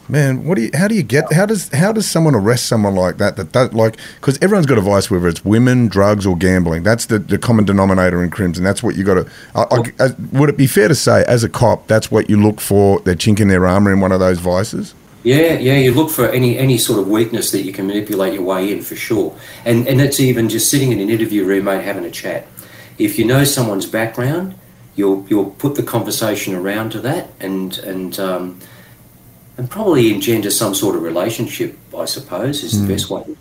Man, what do you? How do you get? How does how does someone arrest someone like that? That that like because everyone's got a vice, whether it's women, drugs, or gambling. That's the, the common denominator in crimes, and that's what you got to. I, I, would it be fair to say, as a cop, that's what you look for? They're chinking their armor in one of those vices. Yeah, yeah, you look for any any sort of weakness that you can manipulate your way in for sure. And and it's even just sitting in an interview room, mate, having a chat. If you know someone's background, you'll you'll put the conversation around to that and and um, and probably engender some sort of relationship, I suppose, is the hmm. best way.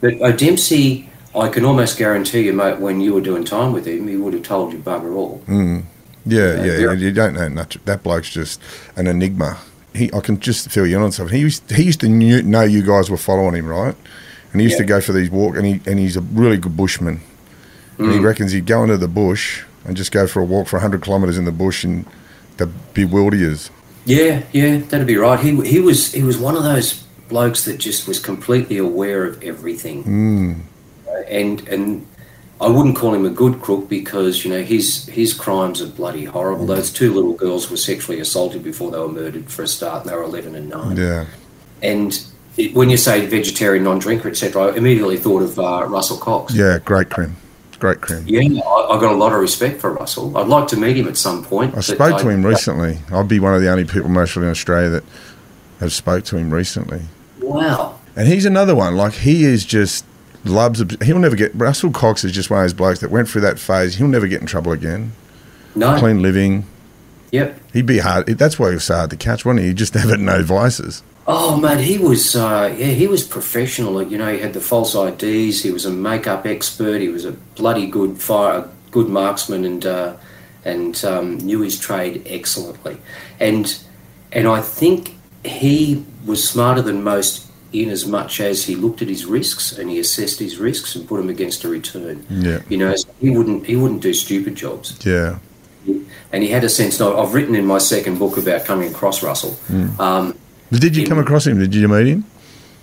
But uh, Dempsey, I can almost guarantee you, mate, when you were doing time with him, he would have told you bugger all. Hmm. Uh, yeah, yeah, yeah. You don't know much. That bloke's just an enigma. He, I can just feel you on something. He used, he used to knew, know you guys were following him, right? And he used to go for these walk, and he and he's a really good bushman. And he hmm. reckons he'd go into the bush and just go for a walk for hundred kilometres in the bush and the bewilders. Yeah, yeah, that'd be right. He he was he was one of those blokes that just was completely aware of everything, and and I wouldn't call him a good crook because you know his his crimes are bloody horrible. Those two little girls were sexually assaulted before they were murdered for a start, and they were eleven and nine. Yeah, And it, when you say vegetarian, non-drinker, etc., I immediately thought of uh, Russell Cox. yeah, great crim, great crim. Yeah, I, I got a lot of respect for Russell. I'd like to meet him at some point. I spoke to I- him recently. I'd be one of the only people mostly in Australia that have spoke to him recently. Wow. And he's another one. Like he is just loves. He'll never get. Russell Cox is just one of those blokes that went through that phase. He'll never get in trouble again. No. Clean living. Yep. He'd be hard. That's why he was so hard to catch, wasn't he? He just had no vices. Oh man, he was uh, yeah, he was professional. You know, he had the false IDs. He was a makeup expert. He was a bloody good fire, good marksman, and uh, and um, knew his trade excellently. And and I think he was smarter than most in as much as he looked at his risks and he assessed his risks and put them against a return. Yeah. You know, so he wouldn't he wouldn't do stupid jobs Yeah. and he had a sense. No, I've written in my second book about coming across Russell. Um, But did you come across him? Did you meet him?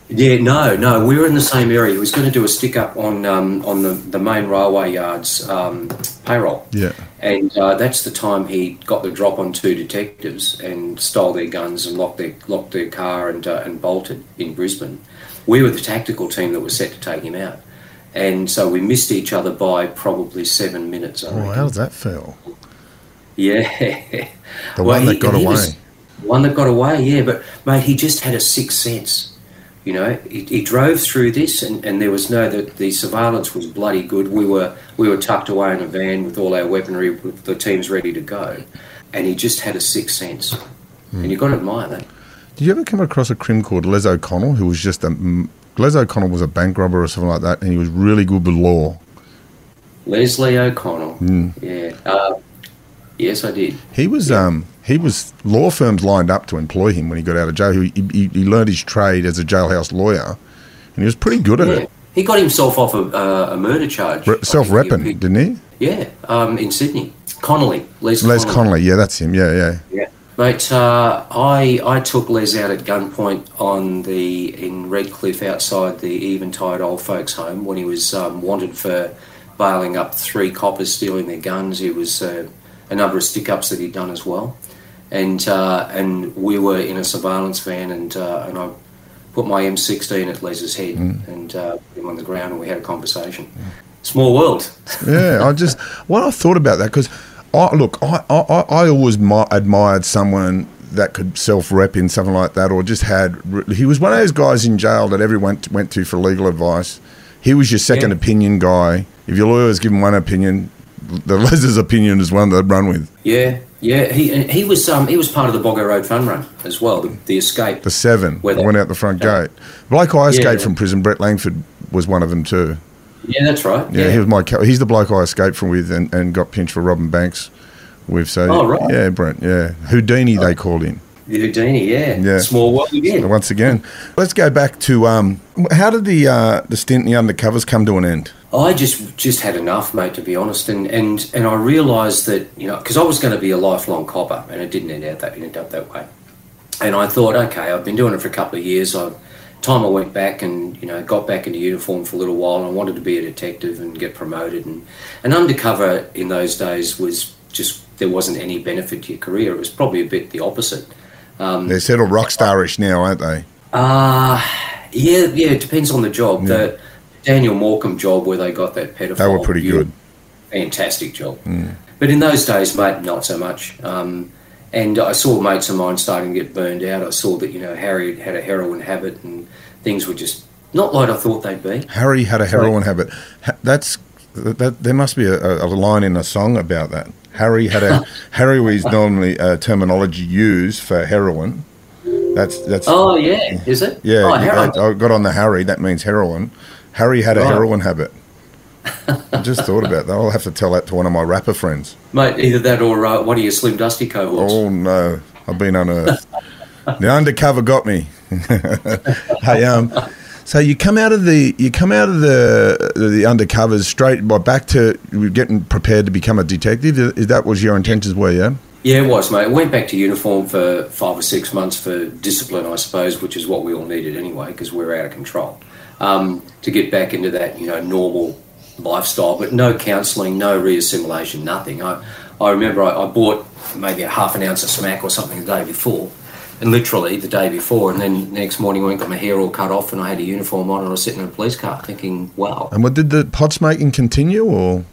yeah, no, no, we were in the same area. He was going to do a stick up on um, on the, the main railway yards um, payroll, Yeah. and uh, that's the time he got the drop on two detectives and stole their guns and locked their locked their car and uh, and bolted in Brisbane. We were the tactical team that was set to take him out, and so we missed each other by probably seven minutes. I Oh, reckon. how does that feel? Yeah. The Well, one that he- got away. was- one that got away, yeah. But mate, he just had a sixth sense. You know, he, he drove through this, and, and there was no the, the surveillance was bloody good. We were we were tucked away in a van with all our weaponry, with the teams ready to go, and he just had a sixth sense, and you got to admire that. Did you ever come across a crim called Les O'Connell, who was just a mm, Les O'Connell was a bank robber or something like that, and he was really good with law. Leslie O'Connell, Hmm. yeah, uh, yes, I did. He was um he was law firms lined up to employ him when he got out of jail. He he, he learned his trade as a jailhouse lawyer, and he was pretty good at Yeah. it. He got himself off a, uh, a murder charge. Re- Self-repping, He- didn't he? Yeah, um, in Sydney. Connolly, Les, Les Connolly, yeah, that's him. Yeah, yeah. Yeah, mate. Uh, I I took Les out at gunpoint on the in Redcliffe outside the Eventide old folks' home when he was um, wanted for bailing up three coppers stealing their guns. He was uh, a number of stick ups that he'd done as well, and uh, and we were in a surveillance van and uh, and I put my M16 at Les's head Mm. and uh, put him on the ground, and we had a conversation. Small world. yeah, I just what I thought about that because I look, I, I I always mi- admired someone that could self rep in something like that, or just had. He was one of those guys in jail that everyone went to for legal advice. He was your second Yeah. opinion guy. If your lawyer's given one opinion, the Les's opinion is one they'd run with. Yeah, yeah. He he was um, he was part of the Boggo Road Fun Run as well. The, the escape. The seven Where they- went out the front Yeah. gate. Bloke I escaped Yeah. from prison, Brett Langford was one of them too. Yeah, that's right. Yeah, he was my. co- He's the bloke I escaped from with and, and got pinched for robbing banks with. So Oh, right. yeah, Brent. Yeah, Houdini they called him. The Houdini. Yeah. Yeah. Small world again. Once again, let's go back to um, how did the uh, the stint in the undercovers come to an end? I just just had enough, mate. To be honest, and and and I realised that you know because I was going to be a lifelong copper, and it didn't end out that end up that way. And I thought, okay, I've been doing it for a couple of years. I time I went back and you know got back into uniform for a little while. And I wanted to be a detective and get promoted. And and undercover in those days was just there wasn't any benefit to your career. It was probably a bit the opposite. Um, They're settled rock starish now, aren't they? uh, yeah, yeah, it depends on the job. The Daniel Morcombe job where they got that pedophile. They were pretty view, good. Fantastic job. But in those days, mate, not so much. Um, and I saw mates of mine starting to get burned out. I saw that, you know, Harry had a heroin habit and things were just not like I thought they'd be. Harry had a heroin habit. That's that. There must be a, a line in a song about that. Harry had a Harry is normally a terminology used for heroin. That's that's Oh, yeah, is it? yeah. Oh. I, I got on the Harry. That means heroin. Harry had a Right. heroin habit. I just thought about that. I'll have to tell that to one of my rapper friends. Mate, either that or uh, one of your Slim Dusty cohorts. Oh no, I've been unearthed. the undercover got me. hey, um, so you come out of the you come out of the the undercovers straight by back to getting prepared to become a detective. Is that was your intentions were? Yeah. Yeah, it was, mate. I went back to uniform for five or six months for discipline, I suppose, which is what we all needed anyway, because we're out of control. Um, to get back into that, you know, normal lifestyle, but no counselling, no reassimilation, nothing. I, I remember I, I bought maybe a half an ounce of smack or something the day before, and literally the day before, and then next morning I went and got my hair all cut off and I had a uniform on and I was sitting in a police car thinking, wow, And what did the pot smoking continue or?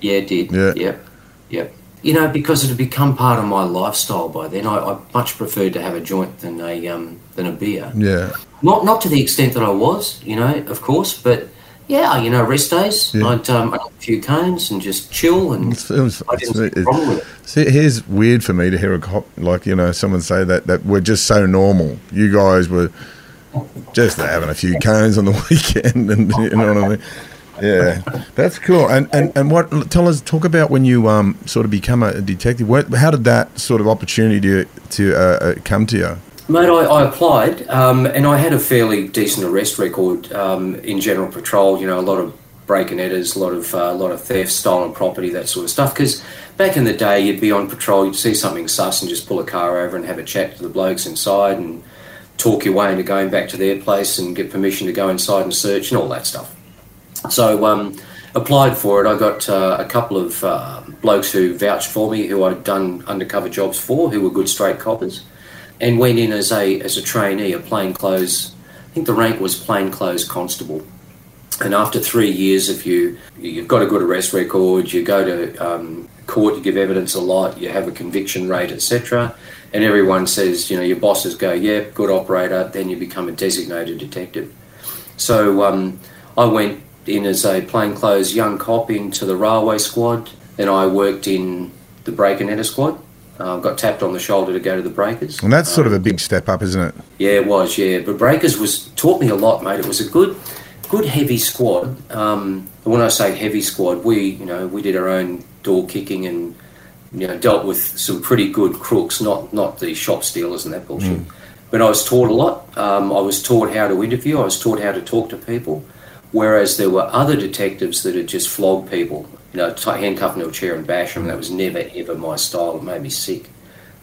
yeah, it did. Yeah. Yep. Yep. You know, because it had become part of my lifestyle by then. I, I much preferred to have a joint than a um, than a beer. Yeah. Not not to the extent that I was, you know, of course, but yeah, you know, rest days. Yeah. I'd um, I'd have a few cones and just chill, and It's- it was- I didn't see a problem with it. See, here's weird for me to hear a cop like you know someone say that that we're just so normal. You guys were just having a few cones on the weekend, and you know what I mean. Yeah, that's cool. And and and what? Tell us, talk about when you um sort of become a detective. What, how did that sort of opportunity to to uh, uh, come to you? Mate, I, I applied, um, and I had a fairly decent arrest record um, in general patrol. You know, a lot of break and enters, a lot of uh, a lot of theft, stolen property, that sort of stuff. Because back in the day, you'd be on patrol, you'd see something sus, and just pull a car over and have a chat to the blokes inside, and talk your way into going back to their place and get permission to go inside and search and all that stuff. So um, applied for it. I got uh, a couple of uh, blokes who vouched for me, who I'd done undercover jobs for, who were good straight coppers, and went in as a as a trainee, a plainclothes. I think the rank was plainclothes constable. And after three years, if you you've got a good arrest record, you go to um, court, you give evidence a lot, you have a conviction rate, etc. And everyone says, you know, your bosses go, yeah, good operator. Then you become a designated detective. So um, I went in as a plainclothes young cop into the railway squad. Then I worked in the break and enter squad. Uh, got tapped on the shoulder to go to the breakers. And that's sort of a big step up, isn't it? Yeah, it was. Yeah, but Breakers was taught me a lot, mate. It was a good, good heavy squad. Um, when I say heavy squad, we, you know, we did our own door kicking and, you know, dealt with some pretty good crooks, not not the shop stealers and that bullshit. But I was taught a lot. Um, I was taught how to interview. I was taught how to talk to people. Whereas there were other detectives that had just flogged people, you know, t- handcuff to a chair and bash them. That was never ever my style. It made me sick.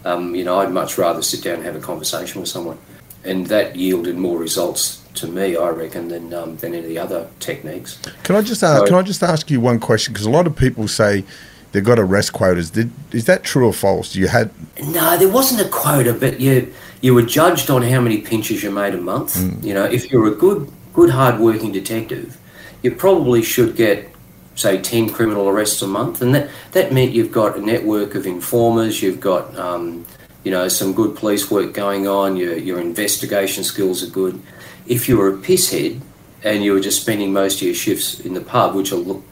Um, you know, I'd much rather sit down and have a conversation with someone, and that yielded more results to me, I reckon, than um, than any of the other techniques. Can I just ask, So- can I just ask you one question? Because a lot of people say they've got arrest quotas. Did is that true or false? You had No, there wasn't a quota, but you you were judged on how many pinches you made a month. You know, if you're a good, good, hard-working detective, you probably should get, say, ten criminal arrests a month, and that that meant you've got a network of informers. You've got, um, you know, some good police work going on. Your your investigation skills are good. If you were a pisshead and you were just spending most of your shifts in the pub, which will look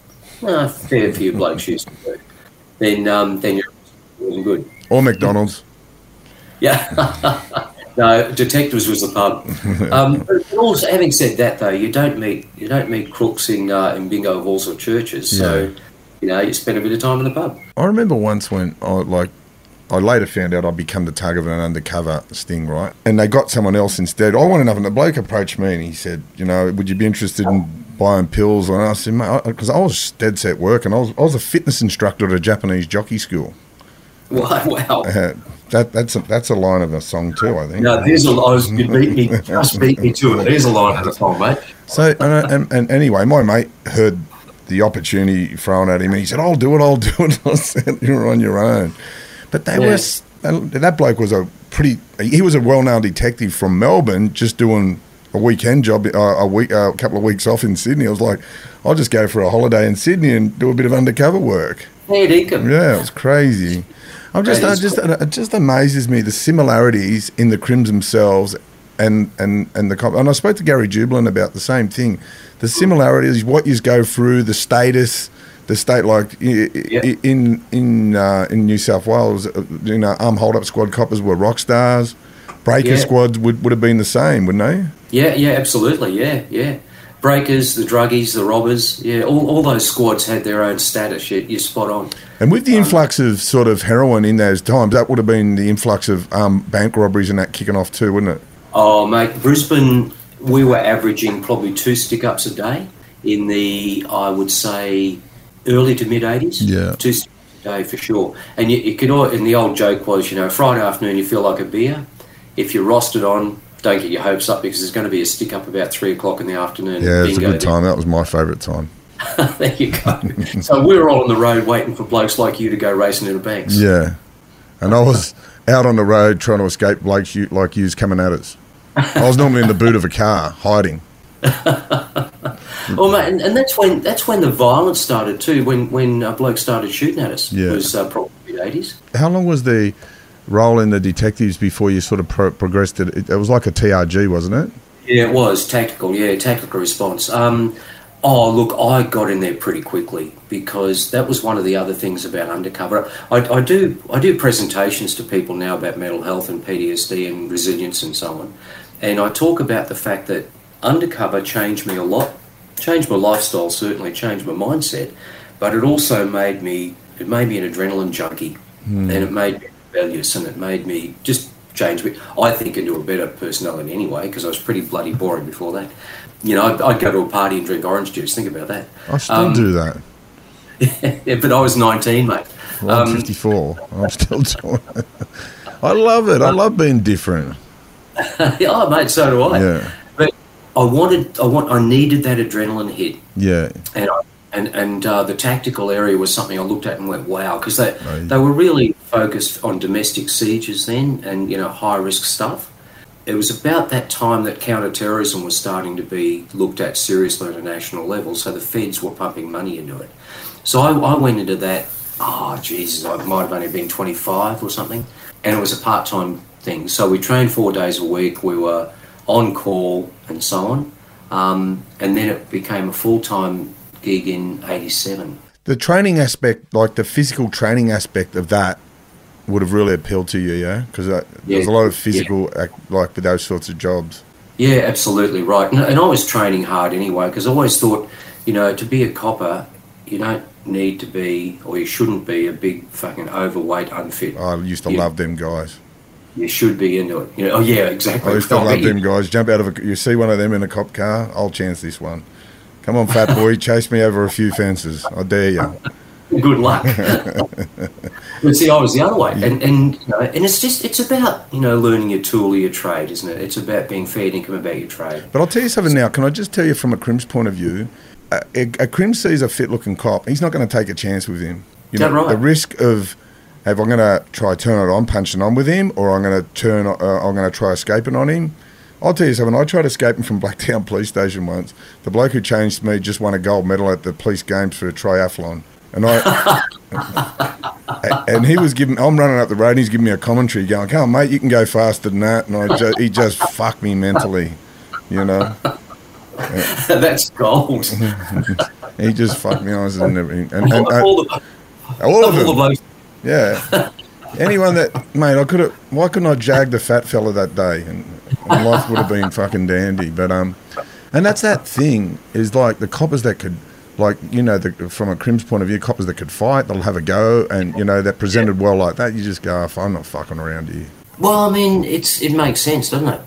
uh, fair for you blokes used to do, then um, then you're good. Or McDonald's. Yeah. no, detectives was the pub. Um, but also, having said that, though, you don't meet you don't meet crooks in uh, in bingo halls or churches. So, Yeah. you know, you spend a bit of time in the pub. I remember once when I like I later found out I'd become the target of an undercover sting, right? And they got someone else instead. I wanted nothing. The bloke approached me and he said, you know, would you be interested in buying pills? And I said, mate, because I was dead set work and I was, I was a fitness instructor at a Japanese jockey school. Wow, wow. Uh, that that's a, that's a line of a song too, I think. No, there's a I was, you beat me, just beat me to it. There's a line of the song, mate. So and, and, and anyway, my mate heard the opportunity thrown at him, and he said, "I'll do it. I'll do it." I said, "You're on your own." But they Yeah. was that bloke was a pretty. He was a well-known detective from Melbourne, just doing a weekend job, uh, a week, uh, a couple of weeks off in Sydney. I was like, "I'll just go for a holiday in Sydney and do a bit of undercover work." Fair dinkum. Yeah, it was crazy. I'm just, I just, cool. it just amazes me the similarities in the Crims themselves and and and the cop. And I spoke to Gary Jubelin about the same thing. The similarities, what you go through, the status, the state like Yeah. in in uh, in New South Wales, uh, you know, arm hold up squad coppers were rock stars. Breaker Yeah. squads would, would have been the same, wouldn't they? Yeah, yeah, absolutely. Yeah, yeah. Breakers, the druggies, the robbers. Yeah, all, all those squads had their own status. You, you're spot on. And with the influx of sort of heroin in those times, that would have been the influx of um, bank robberies and that kicking off too, wouldn't it? Oh, mate, Brisbane, we were averaging probably two stick ups a day in the, I would say, early to mid 80s. Yeah. Two stick ups a day for sure. And you, you could, al- and the old joke was, you know, Friday afternoon you feel like a beer. If you're rostered on, don't get your hopes up because there's going to be a stick up about three o'clock in the afternoon. Yeah, it's a good time. That was my favourite time. there you go. so we were all on the road waiting for blokes like you to go racing in the banks. Yeah, and I was out on the road trying to escape blokes you, like yous coming at us. I was normally in the boot of a car hiding. Well, mate, and, and that's when that's when the violence started too. When when uh, blokes started shooting at us, Yeah. it was uh, probably eighties. How long was the role in the detectives before you sort of pro- progressed it? It, was like a TRG, wasn't it? Yeah, it was tactical. Yeah, tactical response. Um, oh, look, I got in there pretty quickly because that was one of the other things about undercover. I, I do I do presentations to people now about mental health and PTSD and resilience and so on, and I talk about the fact that undercover changed me a lot, changed my lifestyle certainly, changed my mindset, but it also made me it made me an adrenaline junkie, and it made me rebellious, and it made me just change me. I think into a better personality anyway because I was pretty bloody boring before that. You know, I'd, I'd go to a party and drink orange juice. Think about that. I still Um, do that. Yeah, but I was 19, mate. Well, I'm Um, 54. I'm still doing it. I love it. I love being different. oh, mate, so do I. Yeah. But I wanted, I want, I needed that adrenaline hit. Yeah. and I- and and uh, the tactical area was something I looked at and went, wow, because they Right. they were really focused on domestic sieges then and you know high risk stuff. It was about that time that counterterrorism was starting to be looked at seriously at a national level, so the feds were pumping money into it. So I, I went into that. Oh, Jesus, I might have only been 25 or something, and it was a part time thing. So we trained four days a week. We were on call and so on, um, and then it became a full time gig in '87. The training aspect, like the physical training aspect of that, would have really appealed to you, yeah? Because uh, there's a lot of physical, act, like with those sorts of jobs. Yeah, absolutely right. And, and I was training hard anyway because I always thought, you know, to be a copper, you don't need to be, or you shouldn't be, a big fucking overweight, unfit. I used to Yeah. love them guys. You should be into it. You know, oh yeah, exactly. I used to love them guys. Jump out of a, you see one of them in a cop car, I'll chance this one. Come on, fat boy, chase me over a few fences. I dare you. Good luck. but see, I was the other way, and and you know, and it's just it's about you know learning your tool or your trade, isn't it? It's about being fair dinkum about your trade. But I'll tell you something now. Can I just tell you from a Crim's point of view? A, a, a Crim sees a fit looking cop. He's not going to take a chance with him. You Is that know, right? the risk of if I'm going to try turn it on, punching on with him, or I'm going to turn, uh, I'm going to try escaping on him. I'll tell you something. I tried escaping from Blacktown Police Station once. The bloke who changed me just won a gold medal at the police games for a triathlon, and I, and he was giving. I'm running up the road, and he's giving me a commentary, going, "Come on, mate, you can go faster than that." And I, he just fucked me mentally, you know. That's gold. He just fucked me on and everything, and, and all, uh, all the, all of all them. Yeah. Anyone that, mate, I could have. Why couldn't I jag the fat fella that day, and life would have been fucking dandy. But um, and that's that thing is like the coppers that could, like you know, the, from a Crim's point of view, coppers that could fight, they'll have a go, and you know, they're presented well like that. You just go, "Oh, I'm not fucking around here. Well, I mean, it's it makes sense, doesn't it?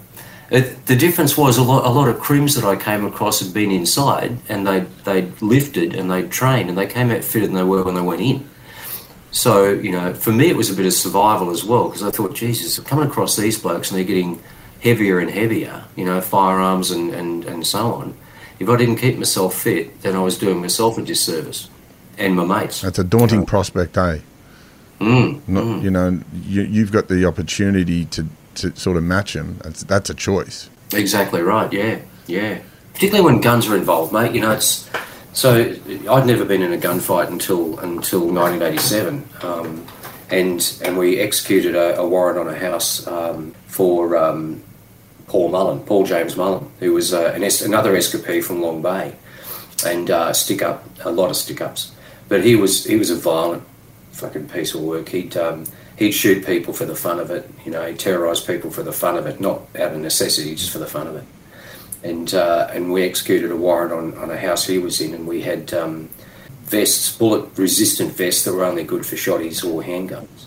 it the difference was a lot a lot of crims that I came across had been inside and they they lifted and they trained and they came out fitter than they were when they went in. So you know, for me, it was a bit of survival as well because I thought, Jesus, I'm coming across these blokes and they're getting heavier and heavier. You know, firearms and and and so on. If I didn't keep myself fit, then I was doing myself a disservice and my mates. That's a daunting prospect, eh? Mm, Not, You know, you, you've got the opportunity to, to sort of match them. That's, that's a choice. Exactly right. Yeah, yeah. Particularly when guns are involved, mate. You know, it's so I'd never been in a gunfight until until 1987, um, and and we executed a, a warrant on a house um, for um, Paul Mullen, Paul James Mullen, who was uh, an es- another escapee from Long Bay, and uh, stick up a lot of stick ups. But he was he was a violent fucking piece of work. He'd um, he'd shoot people for the fun of it. You know, he'd terrorise people for the fun of it, not out of necessity, just for the fun of it. And uh, and we executed a warrant on, on a house he was in, and we had um, vests, bullet resistant vests that were only good for shotties or handguns.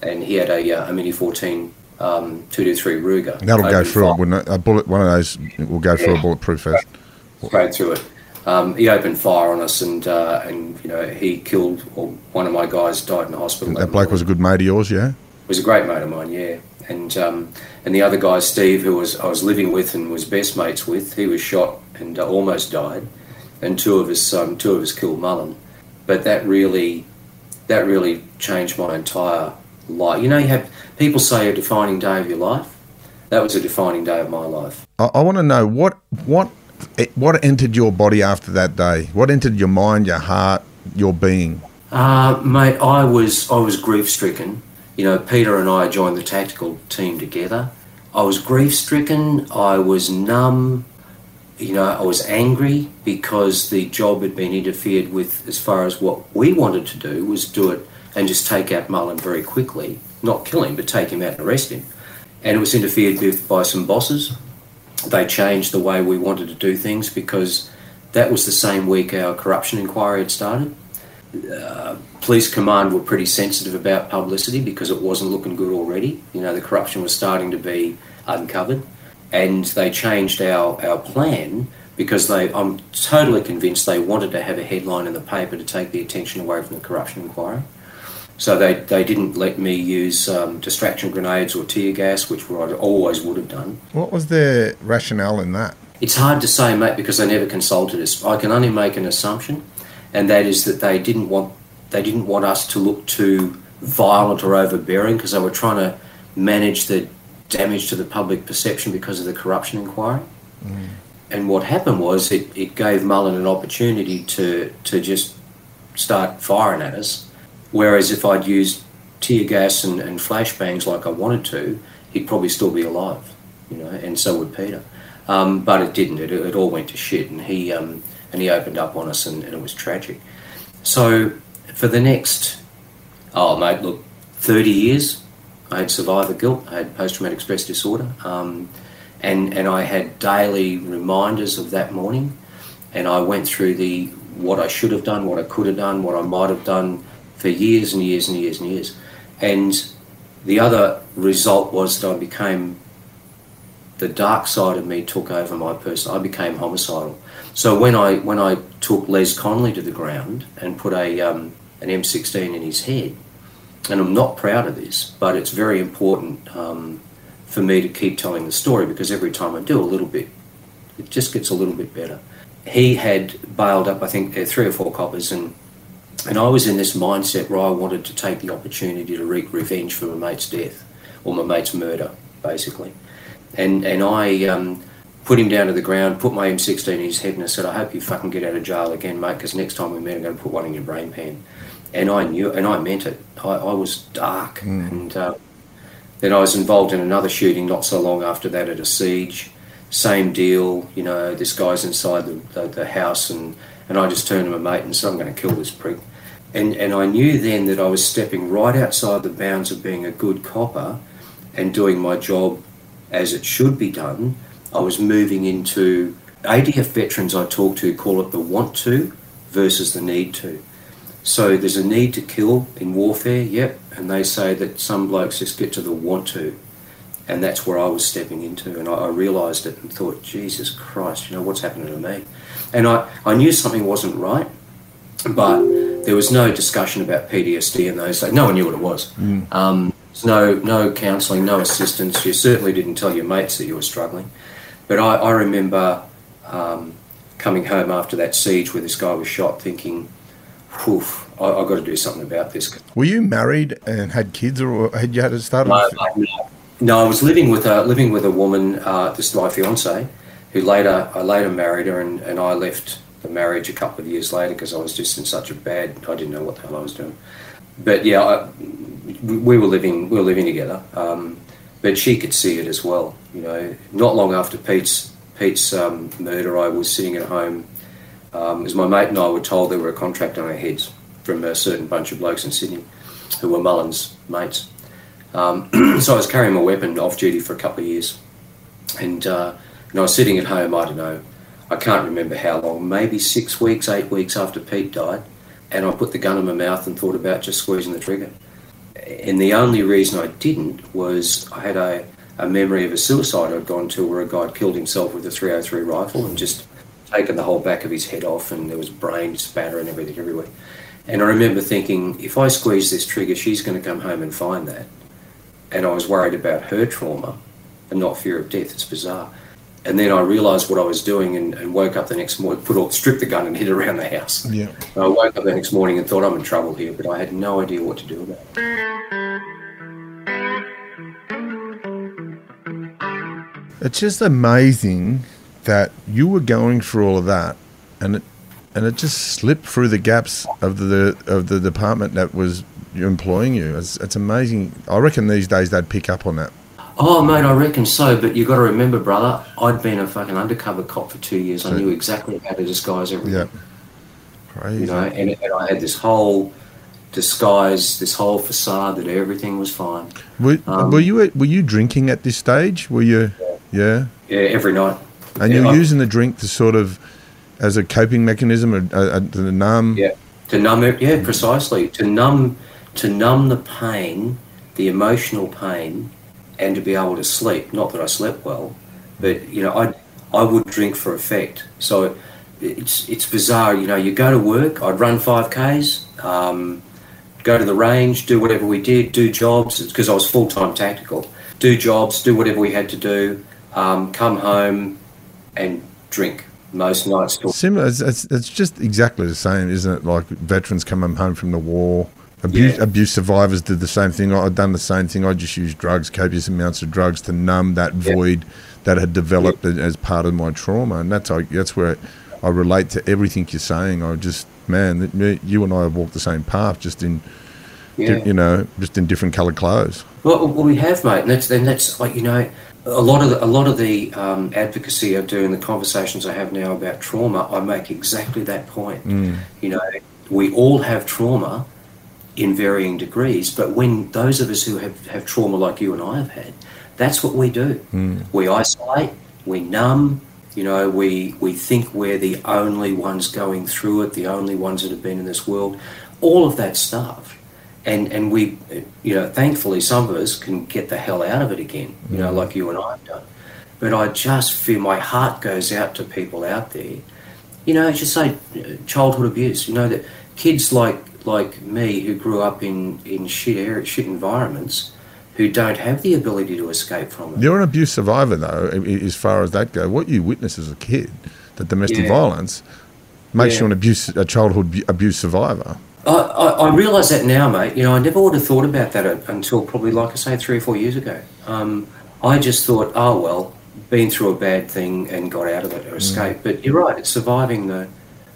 And he had a, uh, a Mini 14 um, 223 Ruger. That'll go through it, wouldn't it? A bullet, one of those will go through a bulletproof vest. straight through it. Um, he opened fire on us, and uh, and you know he killed. Or one of my guys died in the hospital. That bloke was a good mate of yours, yeah? was a great mate of mine, yeah. And um, and the other guy, Steve, who was I was living with and was best mates with, he was shot and uh, almost died, and two of us um, two of us killed Mullen. But that really that really changed my entire life. You know, you have people say a defining day of your life. That was a defining day of my life. I, I want to know what what what entered your body after that day. What entered your mind, your heart, your being? Uh, mate, I was I was grief stricken. You know, Peter and I joined the tactical team together. I was grief stricken. I was numb. You know, I was angry because the job had been interfered with as far as what we wanted to do was do it and just take out Mullen very quickly. Not kill him, but take him out and arrest him. And it was interfered with by some bosses. They changed the way we wanted to do things because that was the same week our corruption inquiry had started uh, police command were pretty sensitive about publicity because it wasn't looking good already. You know, the corruption was starting to be uncovered, and they changed our, our plan because they. I'm totally convinced they wanted to have a headline in the paper to take the attention away from the corruption inquiry. So they, they didn't let me use um, distraction grenades or tear gas, which I always would have done. What was the rationale in that? It's hard to say, mate, because they never consulted us. I can only make an assumption, and that is that they didn't want they didn't want us to look too violent or overbearing because they were trying to manage the damage to the public perception because of the corruption inquiry. And what happened was it, it gave Mullen an opportunity to to just start firing at us. Whereas if I'd used tear gas and, and flashbangs like I wanted to, he'd probably still be alive, you know, and so would Peter. Um, but it didn't. It, it all went to shit, and he um, and he opened up on us, and, and it was tragic. So for the next, oh mate, look, thirty years, I had survivor guilt. I had post traumatic stress disorder, um, and and I had daily reminders of that morning, and I went through the what I should have done, what I could have done, what I might have done for years and years and years and years, and the other result was that I became the dark side of me took over my person. I became homicidal. So when I when I took Les Conley to the ground and put a um, an M16 in his head, and I'm not proud of this, but it's very important um, for me to keep telling the story because every time I do a little bit, it just gets a little bit better. He had bailed up, I think, uh, three or four coppers, and And I was in this mindset where I wanted to take the opportunity to wreak revenge for my mate's death or my mate's murder, basically. And and I um, put him down to the ground, put my M16 in his head, and I said, I hope you fucking get out of jail again, mate, because next time we meet, I'm going to put one in your brain pan. And I knew, and I meant it. I, I was dark. And uh, then I was involved in another shooting not so long after that at a siege. Same deal, you know, this guy's inside the, the, the house, and, and I just turned to my mate and said, I'm going to kill this prick. And, and I knew then that I was stepping right outside the bounds of being a good copper and doing my job as it should be done I was moving into ADF veterans I talk to call it the want to versus the need to. So there's a need to kill in warfare, yep, and they say that some blokes just get to the want to. And that's where I was stepping into, and I, I realised it and thought, Jesus Christ, you know, what's happening to me? And I, I knew something wasn't right, but there was no discussion about PTSD in those days. No one knew what it was. Um, no, no counselling, no assistance. You certainly didn't tell your mates that you were struggling. But I, I remember um, coming home after that siege where this guy was shot, thinking, "Poof, I, I've got to do something about this." Were you married and had kids, or had you had to start? No, no, no, I was living with a living with a woman. Uh, this is my fiance, who later I later married her, and, and I left the marriage a couple of years later because I was just in such a bad. I didn't know what the hell I was doing. But yeah, I, we we were living we were living together. Um, but she could see it as well. You know, not long after Pete's Pete's um, murder, I was sitting at home. Um, as my mate and I were told there were a contract on our heads from a certain bunch of blokes in Sydney who were Mullen's mates. Um, so I was carrying my weapon off duty for a couple of years, and uh, and I was sitting at home. I don't know, I can't remember how long, maybe six weeks, eight weeks after Pete died, and I put the gun in my mouth and thought about just squeezing the trigger and the only reason I didn't was I had a, a memory of a suicide I'd gone to where a guy killed himself with a 303 rifle and just taken the whole back of his head off, and there was brain spatter and everything everywhere. And I remember thinking, if I squeeze this trigger, she's going to come home and find that. And I was worried about her trauma and not fear of death. It's bizarre. And then I realised what I was doing and, and, woke up the next morning, put all, stripped the gun and hid around the house. Yeah. I woke up the next morning and thought I'm in trouble here, but I had no idea what to do about it. It's just amazing that you were going through all of that, and it and it just slipped through the gaps of the of the department that was employing you. It's, it's amazing. I reckon these days they'd pick up on that. Oh, mate, I reckon so. But you got to remember, brother, I'd been a fucking undercover cop for two years. I knew exactly how to disguise everything. Yeah. Crazy. You know, and, and I had this whole disguise, this whole facade that everything was fine. Were, Um, were you were you drinking at this stage? Were you? Yeah. Yeah, every night. And Yeah, you're I- using the drink to sort of as a coping mechanism or uh, uh, to numb. Yeah, to numb it. Yeah, precisely to numb to numb the pain, the emotional pain, and to be able to sleep. Not that I slept well, but you know, I I would drink for effect. So it's it's bizarre. You know, you go to work. I'd run five k's. Um, go to the range, do whatever we did, do jobs because I was full time tactical. Do jobs, do whatever we had to do. Um, come home and drink most nights. Similar. It's, it's, it's just exactly the same, isn't it? Like veterans coming home from the war. Abuse, Yeah. abuse survivors did the same thing. I'd done the same thing. I just used drugs, copious amounts of drugs, to numb that Yeah. void that had developed as part of my trauma. And that's how, that's where I relate to everything you're saying. I just man, you and I have walked the same path, just in di- yeah. you know, just in different coloured clothes. Well, well, we have, mate, and that's and that's like you know, a lot of the, a lot of the um, advocacy I do and the conversations I have now about trauma, I make exactly that point. You know, we all have trauma in varying degrees, but when those of us who have, have trauma like you and I have had, that's what we do. Hmm. We isolate, we numb. You know, we we think we're the only ones going through it, the only ones that have been in this world. All of that stuff and and we, you know, thankfully some of us can get the hell out of it again, you know, hmm. like you and I have done. But I just feel my heart goes out to people out there. You know, as you say, childhood abuse. You know that kids like like me who grew up in in shit shit environments, who don't have the ability to escape from it. You're an abuse survivor, though, as far as that goes. What you witnessed as a kid, the domestic Yeah. violence, makes Yeah. you an abuse, a childhood abuse survivor. I, I, I realise that now, mate. You know, I never would have thought about that until probably, like I say, three or four years ago. Um, I just thought, oh well, been through a bad thing and got out of it or escaped. But you're right; it's surviving the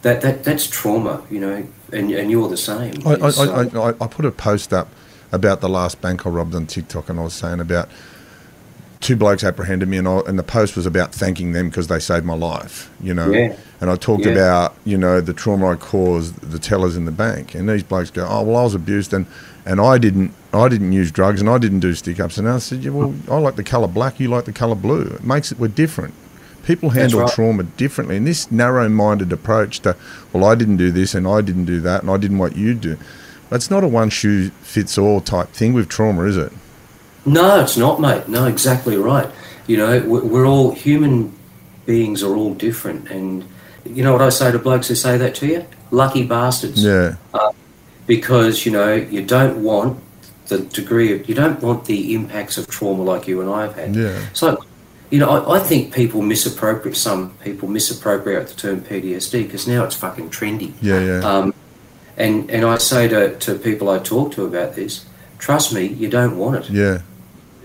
that that that's trauma. You know, and and you're the same. I, I, I, I, I put a post up about the last bank I robbed on TikTok, and I was saying about two blokes apprehended me, and, I, and the post was about thanking them because they saved my life, you know. Yeah. And I talked Yeah. about, you know, the trauma I caused the tellers in the bank, and these blokes go, "Oh, well, I was abused, and and I didn't, I didn't use drugs, and I didn't do stick ups." And I said, "Yeah, well, I like the colour black, you like the colour blue. It makes it we're different." People handle right. trauma differently, and this narrow-minded approach to, well, I didn't do this, and I didn't do that, and I didn't what you do. It's not a one shoe fits all type thing with trauma, is it? No, it's not, mate. No, exactly right. You know, we- we're all human beings are all different, and you know what I say to blokes who say that to you? Lucky bastards. Yeah, uh, Because you know you don't want the degree of you don't want the impacts of trauma like you and I have had. Yeah. So, you know, I, I think people misappropriate. Some people misappropriate the term PTSD because now it's fucking trendy. yeah, yeah. Um, and and I say to, to people I talk to about this, trust me, you don't want it. yeah,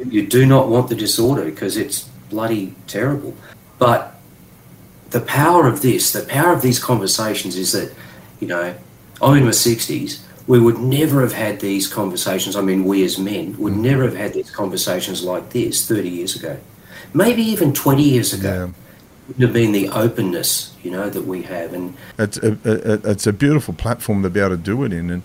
You do not want the disorder because it's bloody terrible. But the power of this, the power of these conversations is that, you know, I'm in my 60s. We would never have had these conversations. I mean, we as men would never have had these conversations like this 30 years ago. Maybe even 20 years ago. yeah. Wouldn't have been the openness, you know, that we have. And It's a, a, it's a beautiful platform to be able to do it in, and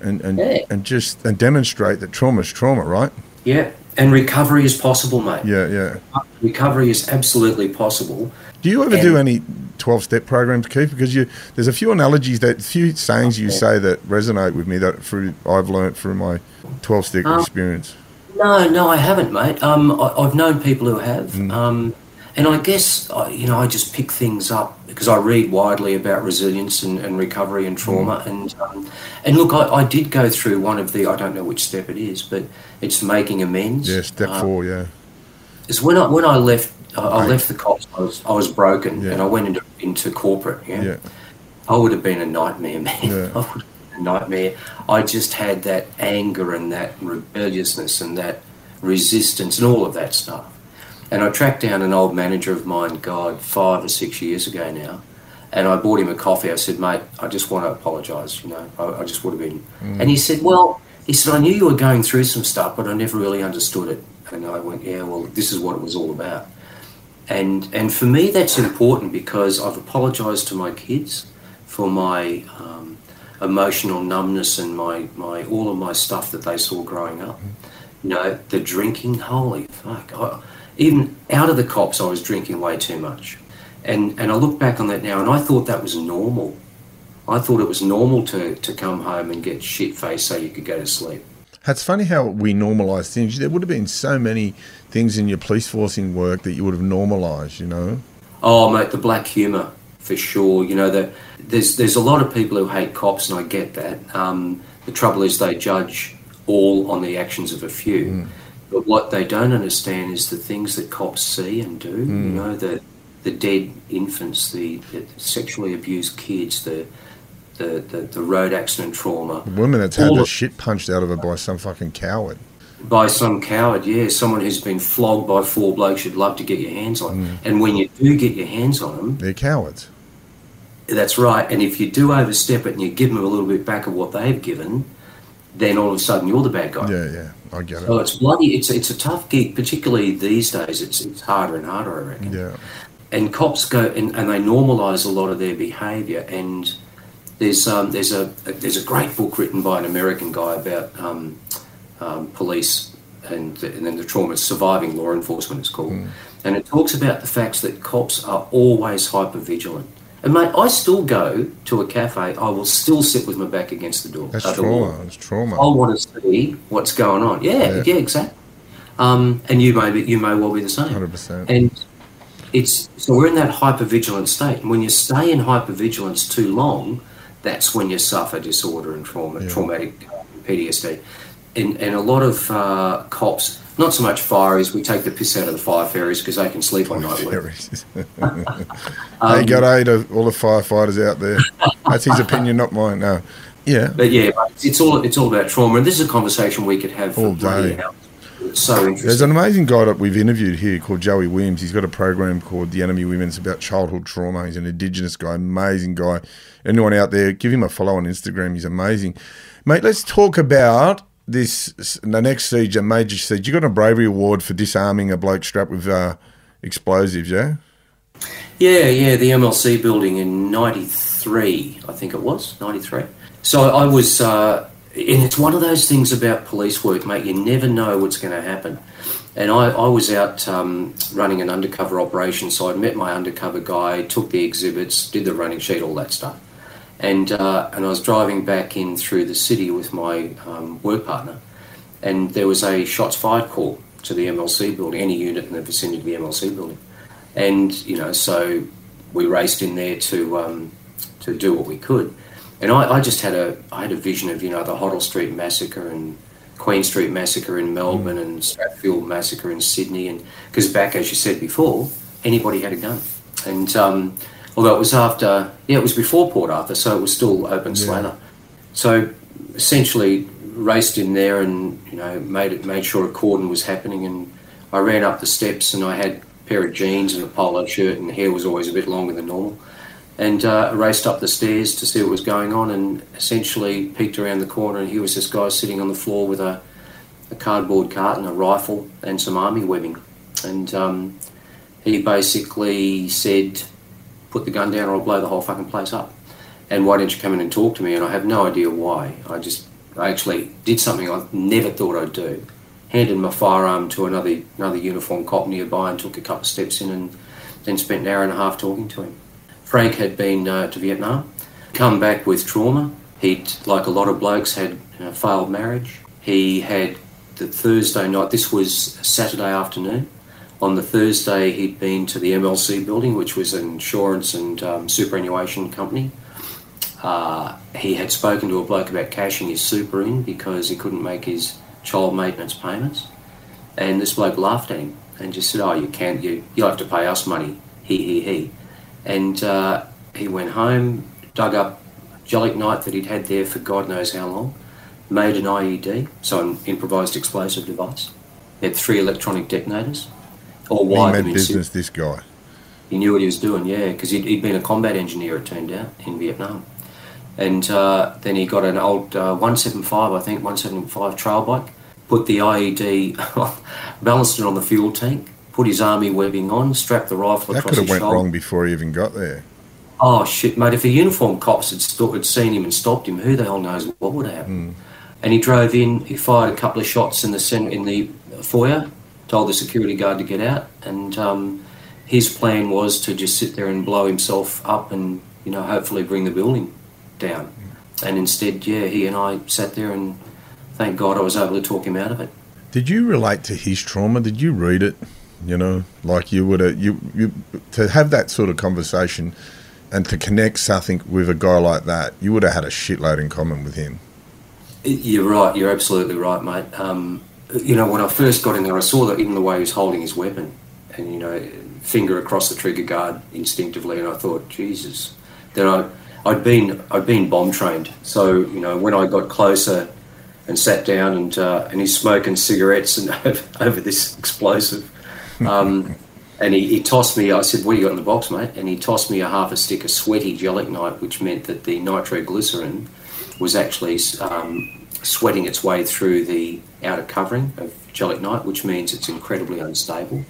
and and, Yeah. and just and demonstrate that trauma is trauma, right? yeah, and recovery is possible, mate. Yeah, yeah. Recovery is absolutely possible. Do you ever do any twelve step programs, Keith? Because you there's a few analogies that a few sayings you say that resonate with me that through I've learnt through my twelve step Um, experience. No, no, I haven't, mate. Um, I, I've known people who have, Mm. um, and I guess I, you know I just pick things up because I read widely about resilience and, and recovery and trauma, Mm. and um, and look, I, I did go through one of the I don't know which step it is, but it's making amends. Yeah, step Uh, four. Yeah, It's when I when I left I, I left the cops. I was I was broken, Yeah. and I went into into corporate. Yeah, yeah, I would have been a nightmare, man. Yeah. I would have been a nightmare. I just had that anger and that rebelliousness and that resistance and all of that stuff. And I tracked down an old manager of mine, God, five or six years ago now. And I bought him a coffee. I said, mate, I just want to apologise, you know. I, I just would have been. And he said, well, he said, I knew you were going through some stuff, but I never really understood it. And I went, yeah, well, this is what it was all about. And and for me, that's important because I've apologised to my kids for my um, emotional numbness and my, my all of my stuff that they saw growing up. Mm-hmm. You know, the drinking, holy fuck! I, even out of the cops, I was drinking way too much. And and I look back on that now, and I thought that was normal. I thought it was normal to, to come home and get shit faced so you could go to sleep. It's funny how we normalise things. There would have been so many things in your police forcing work that you would have normalised. You know. Oh, mate, the black humour for sure. You know, the, there's there's a lot of people who hate cops, and I get that. Um, the trouble is they judge all on the actions of a few, mm. but what they don't understand is the things that cops see and do. You mm. know, the the dead infants, the, the sexually abused kids, the the, the, the road accident trauma. The woman that's had All the of- shit punched out of her by some fucking coward. by some coward, yeah, someone who's been flogged by four blokes you'd love to get your hands on. Mm. And when you do get your hands on them, They're cowards. That's right. And if you do overstep it and you give them a little bit back of what they've given, then all of a sudden you're the bad guy. Yeah, yeah. I get So it. So it's bloody. It's it's a tough gig, particularly these days. It's it's harder and harder, I reckon. Yeah. And cops go and, and they normalise a lot of their behaviour. And there's um, there's a, a there's a great book written by an American guy about um, um, police and and then the trauma of surviving law enforcement. It's called, and it talks about the facts that cops are always hyper vigilant. And mate, I still go to a cafe. I will still sit with my back against the door. That's uh, trauma. That's trauma. I want to see what's going on. Yeah, Yeah. yeah, exactly. Um, and you may be, you may well be the same. 100%. And it's so we're in that hypervigilant state. And when you stay in hypervigilance too long, that's when you suffer disorder and trauma, Yeah. traumatic uh, PTSD. And, and a lot of uh, cops, not so much fireys, we take the piss out of the fire fairies because they can sleep on night. Um, hey, got to all the firefighters out there. That's his opinion, not mine. No. Yeah. But yeah, it's all it's all about trauma, and this is a conversation we could have All day. so interesting. There's an amazing guy that we've interviewed here called Joey Williams. He's got a program called The Enemy Within. It's about childhood trauma. He's an Indigenous guy, amazing guy. Anyone out there, give him a follow on Instagram. He's amazing. Mate, let's talk about this, the next siege, a major siege. You got a bravery award for disarming a bloke strapped with uh, explosives, yeah? Yeah, yeah, the MLC building in '93, I think it was '93. So I was, uh, and it's one of those things about police work, mate. You never know what's going to happen. And I, I was out um, running an undercover operation, so I'd met my undercover guy, took the exhibits, did the running sheet, all that stuff. And uh, and I was driving back in through the city with my um, work partner, and there was a shots fired call to the MLC building, any unit in the vicinity of the MLC building. And you know, so we raced in there to um, to do what we could. And I, I just had a I had a vision of you know the Hoddle Street massacre and Queen Street massacre in Melbourne and Strathfield massacre in Sydney, and because back as you said before, anybody had a gun. And um, although it was after, yeah, it was before Port Arthur, so it was still open slather. So essentially raced in there and you know made it made sure a cordon was happening, and I ran up the steps and I had a pair of jeans and a polo shirt, and hair was always a bit longer than normal and uh, raced up the stairs to see what was going on and essentially peeked around the corner and here was this guy sitting on the floor with a, a cardboard carton, a rifle and some army webbing. And um, he basically said, put the gun down or I'll blow the whole fucking place up. And why don't you come in and talk to me? And I have no idea why. I just, I actually did something I never thought I'd do. Handed my firearm to another another uniformed cop nearby and took a couple of steps in and then spent an hour and a half talking to him. Frank had been uh, to Vietnam, come back with trauma. He'd, like a lot of blokes, had a failed marriage. He had the Thursday night, this was Saturday afternoon. On the Thursday, he'd been to the MLC building, which was an insurance and um, superannuation company. Uh, he had spoken to a bloke about cashing his super in because he couldn't make his child maintenance payments. And this bloke laughed at him and just said, Oh, you can't, you, you'll have to pay us money. He, he, he. And uh, he went home, dug up gelignite that he'd had there for God knows how long, made an IED, so an improvised explosive device. He had three electronic detonators, all He wired meant business, this guy. he knew what he was doing, yeah, because he'd, he'd been a combat engineer, it turned out, in Vietnam. And uh, then he got an old uh, 175, I think, 175 trail bike, put the IED, balanced it on the fuel tank, put his army webbing on, strapped the rifle That across could have his went shoulder. wrong before he even got there. Oh shit, mate! If the uniformed cops had, sto- had seen him and stopped him, who the hell knows what would have happened? And he drove in. He fired a couple of shots in the in the foyer. Told the security guard to get out, and um, his plan was to just sit there and blow himself up, and you know, hopefully bring the building down. And instead, yeah, he and I sat there, and thank God I was able to talk him out of it. Did you relate to his trauma? Did you read it? You know, like you would have you, you to have that sort of conversation and to connect something with a guy like that, you would have had a shitload in common with him. You're right. You're absolutely right, mate. Um, you know, when I first got in there, I saw that even the way he was holding his weapon, and you know, finger across the trigger guard instinctively, and I thought, Jesus. Then I, I'd been, I'd been bomb trained, so you know, when I got closer and sat down, and uh, and he's smoking cigarettes and over, over this explosive, um, and he, he tossed me. I said, "What do you got in the box, mate?" And he tossed me a half a stick of sweaty gelignite, which meant that the nitroglycerin was actually um, sweating its way through the outer covering of gelignite, which means it's incredibly unstable.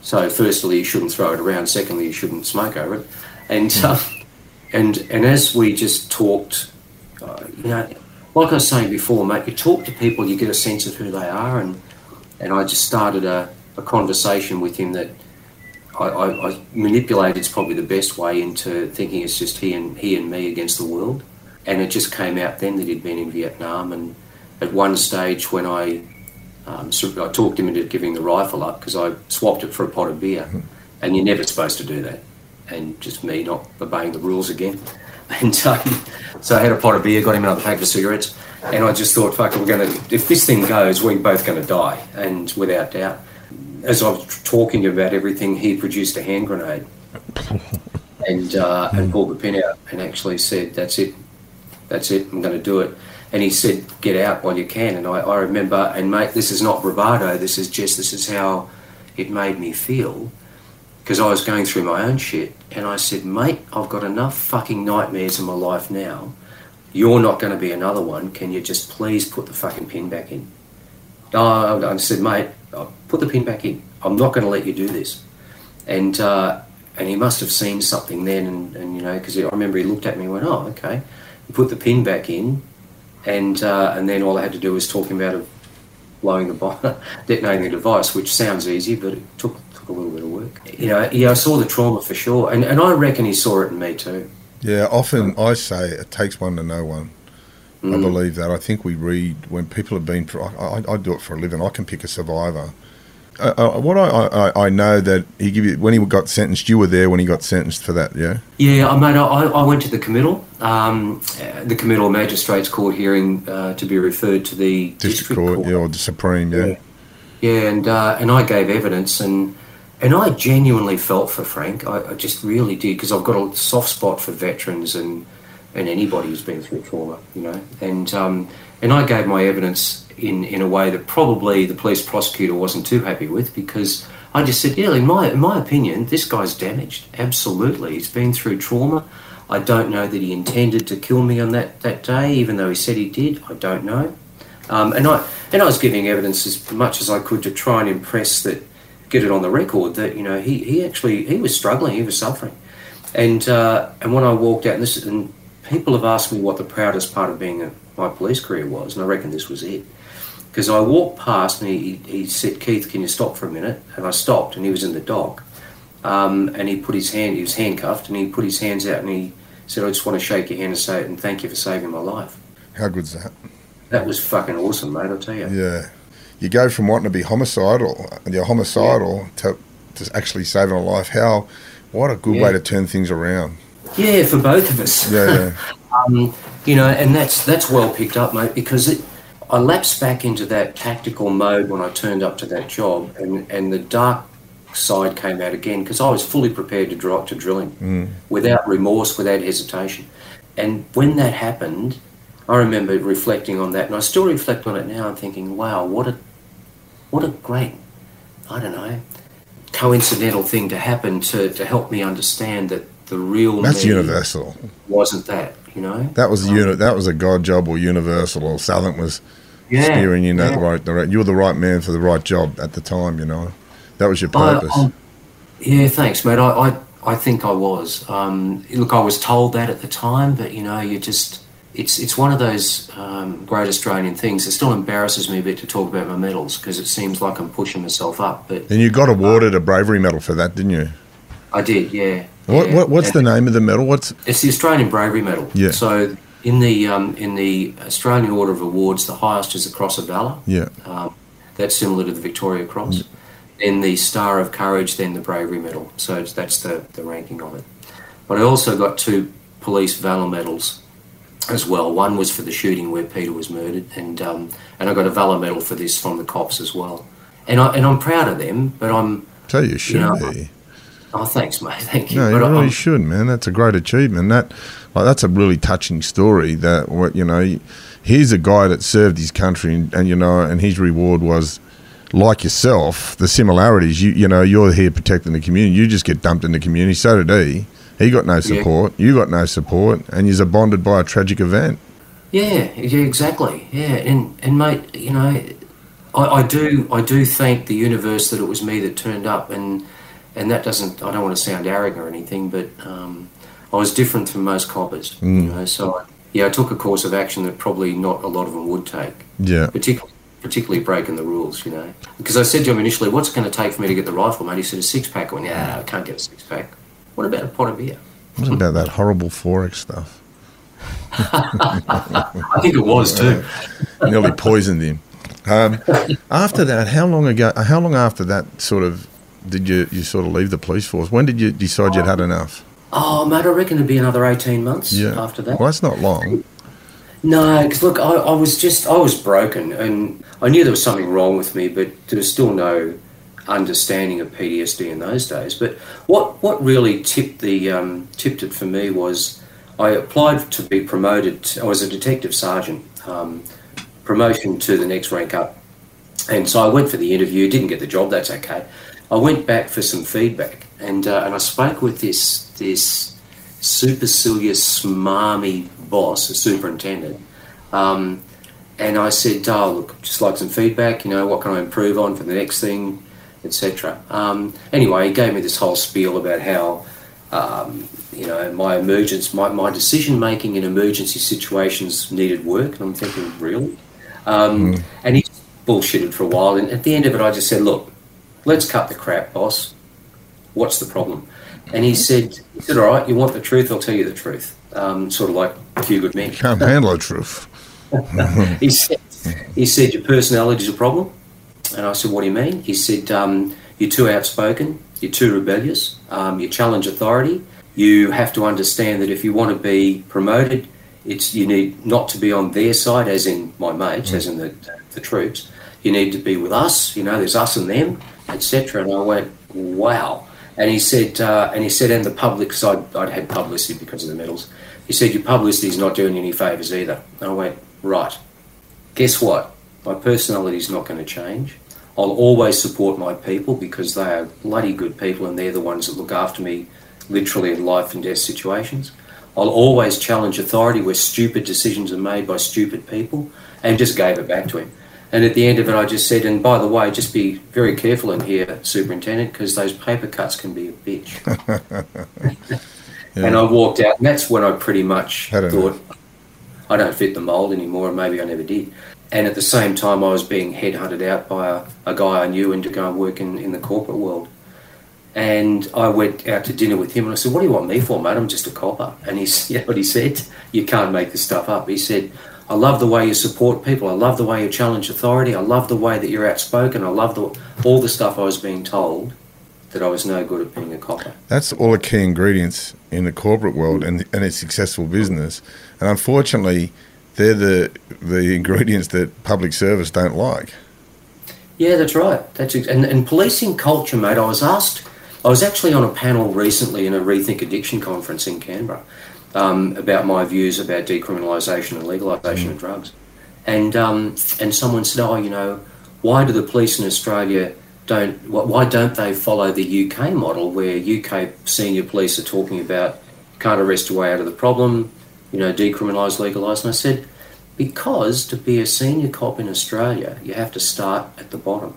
So, firstly, you shouldn't throw it around. Secondly, you shouldn't smoke over it. And uh, and and as we just talked, uh, you know, like I was saying before, mate, you talk to people, you get a sense of who they are, and and I just started a, a conversation with him that I, I, I manipulated. It's probably the best way into thinking it's just he and he and me against the world. And it just came out then that he'd been in Vietnam, and at one stage when I um, I talked him into giving the rifle up because I swapped it for a pot of beer, and you're never supposed to do that. And just me not obeying the rules again. And um, so I had a pot of beer, got him another pack of cigarettes, and I just thought, fuck, we're going to, if this thing goes, we're both going to die, and without doubt. As I was talking about everything, he produced a hand grenade and uh, and pulled the pin out and actually said, "That's it. That's it. I'm going to do it." And he said, "Get out while you can." And I, I remember, and mate, this is not bravado. This is just this is how it made me feel because I was going through my own shit. And I said, "Mate, I've got enough fucking nightmares in my life now. You're not going to be another one. Can you just please put the fucking pin back in?" Oh, I said, "Mate, put the pin back in. I'm not going to let you do this." And uh, and he must have seen something then, and, and you know, because I remember he looked at me and went, "Oh, okay." Put the pin back in, and uh, and then all I had to do was talk him out of blowing the bomb, detonating the device, which sounds easy, but it took took a little bit of work. You know, yeah, I saw the trauma for sure, and and I reckon he saw it in me too. Yeah, often I say it takes one to know one. I Mm. believe that. I think we read when people have been. I, I, I do it for a living. I can pick a survivor. Uh, uh, what I, I, I know that he give you when he got sentenced. You were there when he got sentenced for that. Yeah. Yeah, I mate, I, I went to the committal, um, uh, the committal magistrates court hearing uh, to be referred to the District, court, yeah, or the Supreme. Yeah. Yeah. Yeah, and uh, and I gave evidence, and and I genuinely felt for Frank. I, I just really did because I've got a soft spot for veterans and and anybody who's been through trauma, you know. And um, and I gave my evidence in in a way that probably the police prosecutor wasn't too happy with because I just said, yeah, in my in my opinion, this guy's damaged. Absolutely, he's been through trauma. I don't know that he intended to kill me on that, that day, even though he said he did. I don't know. Um, and I and I was giving evidence as much as I could to try and impress that, get it on the record that you know he, he actually he was struggling, he was suffering, and uh, and when I walked out, and this and people have asked me what the proudest part of being a, my police career was, and I reckon this was it, because I walked past and he, he said, Keith, can you stop for a minute? And I stopped, and he was in the dock, um, and he put his hand, he was handcuffed, and he put his hands out and he said, I just want to shake your hand and say and thank you for saving my life. How good's that? That was fucking awesome, mate. I'll tell you. Yeah. You go from wanting to be homicidal, and you're homicidal to, to actually saving a life. How? What a good Yeah. way to turn things around. Yeah, for both of us. Yeah, yeah. um, you know, and that's that's well picked up, mate, because it, I lapsed back into that tactical mode when I turned up to that job, and, and the dark side came out again because I was fully prepared to drop to drilling without remorse, without hesitation. And when that happened, I remember reflecting on that, and I still reflect on it now. and thinking, wow, what a what a great, I don't know, coincidental thing to happen to, to help me understand that the real That's universal. wasn't that, you know? That was a unit. That was a God job or universal or something was Yeah, steering you in that yeah. right direction. You were the right man for the right job at the time. You know, that was your purpose. I- yeah, thanks, mate. I, I, I think I was. Um, look, I was told that at the time, but you know, you just. It's, it's one of those um, great Australian things. It still embarrasses me a bit to talk about my medals because it seems like I'm pushing myself up. But and you got awarded a bravery medal for that, didn't you? I did, yeah. What, yeah. what What's And- the name of the medal? What's It's the Australian Bravery Medal. Yeah. So in the um, in the Australian Order of Awards, the highest is the Cross of Valour. yeah? Um, that's similar to the Victoria Cross. Then the Star of Courage, then the Bravery Medal. So it's, that's the, the ranking of it. But I also got two police valour medals as well. One was for the shooting where Peter was murdered, and um, and I got a valour medal for this from the cops as well. And I and I'm proud of them. But I'm So you should know, be. Oh thanks mate, thank you. No, you but really I'm, should, man. That's a great achievement. That, like, that's a really touching story. That what you know, here's a guy that served his country, and, and you know, and his reward was like yourself. The similarities, you you know, you're here protecting the community. You just get dumped in the community. So did he. He got no support. You got no support, and you're bonded by a tragic event. Yeah, yeah, exactly. Yeah, and and mate, you know, I, I do I do thank the universe that it was me that turned up, and and that doesn't I don't want to sound arrogant or anything, but um, I was different from most coppers, you know. So I, yeah, I took a course of action that probably not a lot of them would take, Yeah, particularly particularly breaking the rules, you know. Because I said to him initially, "What's it going to take for me to get the rifle, mate?" He said, "A six pack." I went, "Yeah, I can't get a six pack." What about a pot of beer? what about that horrible XXXX stuff? I think it was too. nearly poisoned him. Um, after that, how long ago? How long after that sort of did you you sort of leave the police force? When did you decide you'd had enough? Oh, mate, I reckon it'd be another eighteen months yeah. after that. Well, that's not long. No, because look, I, I was just I was broken, and I knew there was something wrong with me, but there was still no understanding of PTSD in those days. But what what really tipped the um, tipped it for me was I applied to be promoted. I was a detective sergeant, um, promotion to the next rank up. And so I went for the interview, didn't get the job, that's okay. I went back for some feedback and, uh, and I spoke with this, this supercilious, smarmy boss, a superintendent. Um, and I said, oh, look, just like some feedback, you know, what can I improve on for the next thing, etc. Um, anyway, he gave me this whole spiel about how um, you know, my emergence, my, my decision making in emergency situations needed work. And I'm thinking, really? Um, mm. And he bullshitted for a while. And at the end of it, I just said, look, let's cut the crap, boss. What's the problem? And he said, he said, all right, you want the truth? I'll tell you the truth. Um, sort of like a few good men. Can't handle the truth. he said, he said, your personality is a problem. And I said, what do you mean? He said, um, you're too outspoken you're too rebellious, um, you challenge authority. You have to understand that if you want to be promoted, it's you need not to be on their side, as in my mates, mm. as in the, the troops. You need to be with us. You know, there's us and them, etc. And I went, wow. And he said, uh, and he said, and the public, because I'd, I'd had publicity because of the medals. He said, your publicity is not doing you any favours either. And I went, right. Guess what? My personality is not going to change. I'll always support my people because they are bloody good people and they're the ones that look after me literally in life and death situations. I'll always challenge authority where stupid decisions are made by stupid people and just gave it back to him. And at the end of it, I just said, and by the way, just be very careful in here, Superintendent, because those paper cuts can be a bitch. yeah. And I walked out, and that's when I pretty much I thought, know. I don't fit the mould anymore, and maybe I never did and at the same time, I was being headhunted out by a, a guy I knew and to go and work in, in the corporate world. And I went out to dinner with him and I said, What do you want me for, mate? I'm just a copper. And he's, you know what he said? You can't make this stuff up. He said, I love the way you support people. I love the way you challenge authority. I love the way that you're outspoken. I love the, all the stuff I was being told that I was no good at being a copper. That's all the key ingredients in the corporate world and, and a successful business. And unfortunately, they're the the ingredients that public service don't like. Yeah, that's right. That's ex- and, and policing culture, mate. I was asked. I was actually on a panel recently in a Rethink Addiction conference in Canberra um, about my views about decriminalisation and legalisation mm. of drugs, and um, and someone said, "Oh, you know, why do the police in Australia don't? Why don't they follow the UK model, where UK senior police are talking about can't arrest your way out of the problem, you know, decriminalise, legalise. And I said, because to be a senior cop in Australia, you have to start at the bottom.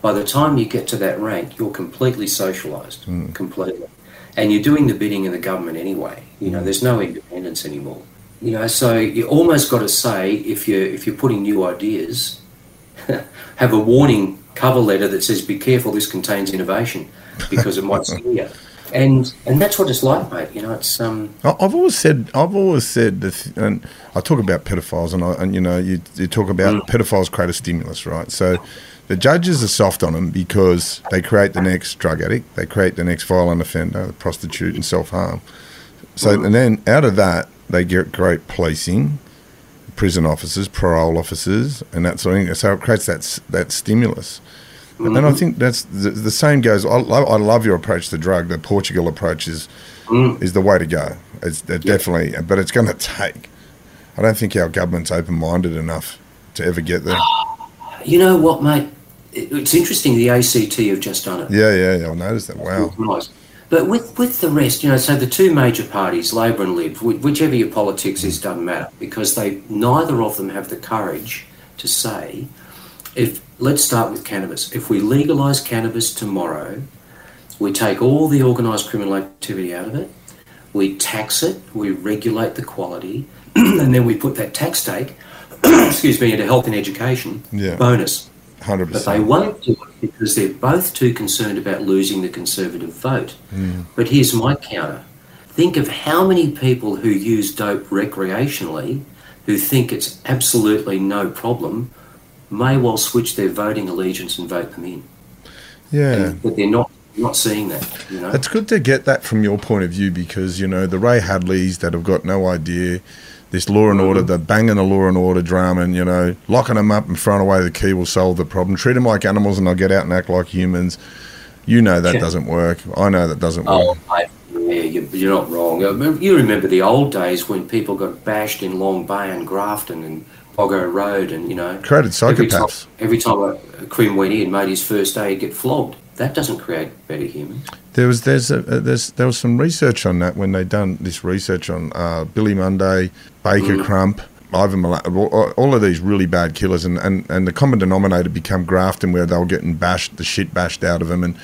By the time you get to that rank, you're completely socialised, mm. completely. And you're doing the bidding of the government anyway. You know, there's no independence anymore. You know, so you almost got to say if you're if you're putting new ideas, have a warning cover letter that says, "Be careful, this contains innovation," because it might scare you and and that's what it's like, mate. You know, it's um. I've always said, I've always said that, and I talk about pedophiles, and I, and you know, you, you talk about mm. pedophiles create a stimulus, right? So, the judges are soft on them because they create the next drug addict, they create the next violent offender, the prostitute, and self harm. So, mm. and then out of that, they get great policing, prison officers, parole officers, and that sort of thing. So it creates that that stimulus. Mm-hmm. And I think that's the, the same goes. I, I, love your approach to drug. The Portugal approach is mm. is the way to go. It's yeah. definitely, but it's going to take. I don't think our government's open minded enough to ever get there. You know what, mate? It's interesting. The ACT have just done it. Yeah, yeah, yeah. I noticed that. Wow. Nice. But with, with the rest, you know, so the two major parties, Labor and Lib, whichever your politics is, mm. doesn't matter because they neither of them have the courage to say, if let's start with cannabis. If we legalise cannabis tomorrow, we take all the organised criminal activity out of it, we tax it, we regulate the quality, and then we put that tax take, excuse me, into health and education yeah. bonus. 100%. But they won't do it because they're both too concerned about losing the Conservative vote. Mm. But here's my counter. Think of how many people who use dope recreationally who think it's absolutely no problem may well switch their voting allegiance and vote them in. Yeah, and, but they're not not seeing that. You know, it's good to get that from your point of view because you know the Ray Hadleys that have got no idea. This law and mm-hmm. order, the banging the law and order drama, and you know, locking them up and throwing away the key will solve the problem. Treat them like animals, and they'll get out and act like humans. You know that yeah. doesn't work. I know that doesn't oh, work. Yeah, you, you're not wrong. Uh, You remember the old days when people got bashed in Long Bay and Grafton and Boggo Road, and you know, Created every time, psychopaths. every time a Quinn went in, made his first day, get flogged. That doesn't create better humans. There was there's, a, uh, there's there was some research on that when they done this research on uh, Billy Monday, Baker mm. Crump, Ivan Mala- all, of these really bad killers, and, and, and the common denominator become Grafton, where they were getting bashed, the shit bashed out of them, and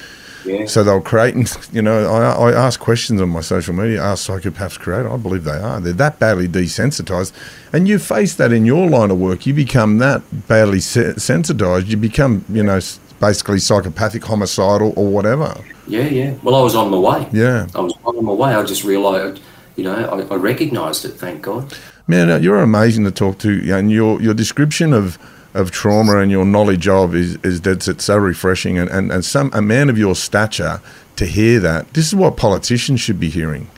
Yeah. so they were creating. You know, I, I ask questions on my social media. Are psychopaths created? I believe they are. They're that badly desensitized, and you face that in your line of work. You become that badly se- sensitized. You become, you know, basically psychopathic, homicidal, or whatever. Yeah, yeah. Well, I was on my way. Yeah. I was on my way. I just realised, you know, I, I recognised it. Thank God. Man, uh, you're amazing to talk to, and your your description of, of trauma and your knowledge of is is dead set so refreshing, and, and, and some a man of your stature to hear that. This is what politicians should be hearing.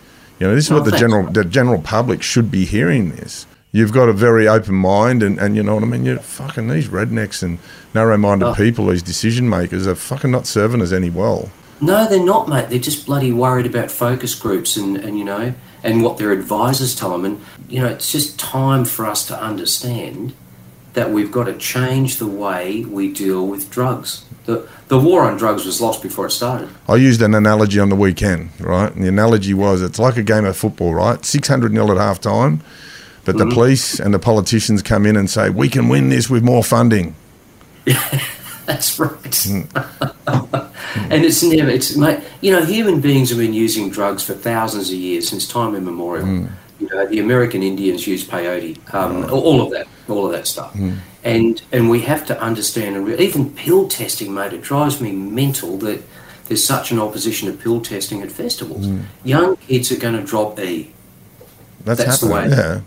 You know, this is Oh, what the thanks. general the general public should be hearing. This. You've got a very open mind, and, and you know what I mean. You're fucking these rednecks and narrow-minded Oh. people, these decision makers, are fucking not serving us any well. No, they're not, mate. They're just bloody worried about focus groups and, and you know, and what their advisors tell them. And, you know, it's just time for us to understand that we've got to change the way we deal with drugs. The, the war on drugs was lost before it started. I used an analogy on the weekend, right? And the analogy was it's like a game of football, right? 600 nil at half time, but the mm-hmm. police and the politicians come in and say, we can win this with more funding. That's right. Mm. and it's never, it's, mate, you know, human beings have been using drugs for thousands of years, since time immemorial. Mm. You know, the American Indians used peyote, um, all of that, all of that stuff. Mm. And and we have to understand, and re- even pill testing, mate, it drives me mental that there's such an opposition to pill testing at festivals. Young kids are going to drop E. That's, That's the way. Yeah.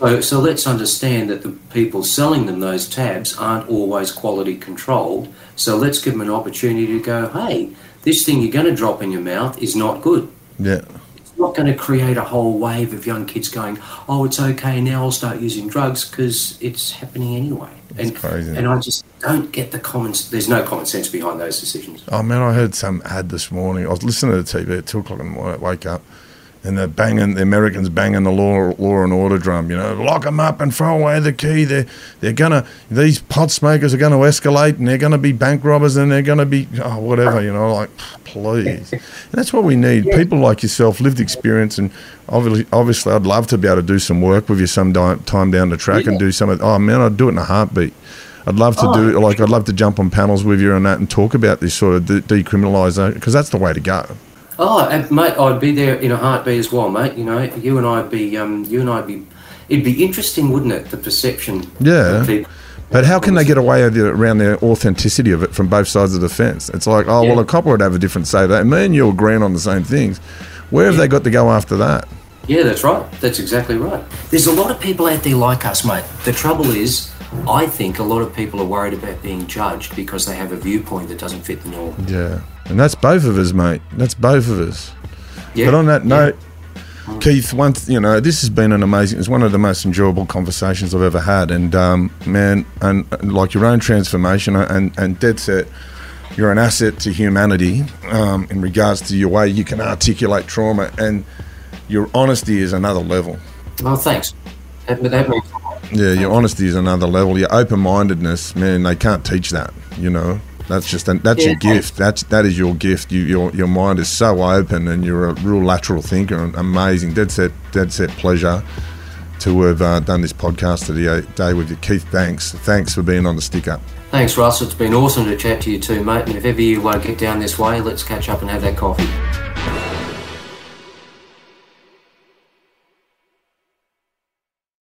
So, so let's understand that the people selling them those tabs aren't always quality controlled. So let's give them an opportunity to go, hey, this thing you're going to drop in your mouth is not good. Yeah. It's not going to create a whole wave of young kids going, oh, it's okay, now I'll start using drugs because it's happening anyway. and, crazy. and I just don't get the common, there's no common sense behind those decisions. Oh, man, I heard some ad this morning. I was listening to the TV at 2 o'clock in the morning. I wake up. And they're banging, the Americans banging the law, law and order drum. You know, lock them up and throw away the key. They're they're gonna these pot smokers are gonna escalate and they're gonna be bank robbers and they're gonna be oh whatever. You know, like please. And that's what we need. People like yourself, lived experience, and obviously, obviously, I'd love to be able to do some work with you some time down the track and do some. Of, oh man, I'd do it in a heartbeat. I'd love to oh. do like I'd love to jump on panels with you and that and talk about this sort of de- decriminalisation because that's the way to go. Oh, mate, I'd be there in a heartbeat as well, mate. You know, you and I'd be, um, you and I'd be, it'd be interesting, wouldn't it? The perception. Yeah. But how can they get away around the authenticity of it from both sides of the fence? It's like, oh, well, a copper would have a different say. That me and you agreeing on the same things. Where have they got to go after that? Yeah, that's right. That's exactly right. There's a lot of people out there like us, mate. The trouble is, I think a lot of people are worried about being judged because they have a viewpoint that doesn't fit the norm. Yeah, and that's both of us, mate. That's both of us. Yeah. But on that yeah. note, Keith, once you know, this has been an amazing. It's one of the most enjoyable conversations I've ever had, and um, man, and, and like your own transformation, uh, and and dead set, you're an asset to humanity um, in regards to your way you can articulate trauma, and your honesty is another level. Oh, thanks. That, that means a lot. Yeah, your honesty is another level. Your open mindedness, man, they can't teach that. You know, that's just an, that's your gift. That's that is your gift. You, your your mind is so open, and you're a real lateral thinker. And amazing, dead set, dead set pleasure to have uh, done this podcast today with you, Keith. Thanks, thanks for being on the Stick Up. Thanks, Russ. It's been awesome to chat to you too, mate. And if ever you want to get down this way, let's catch up and have that coffee.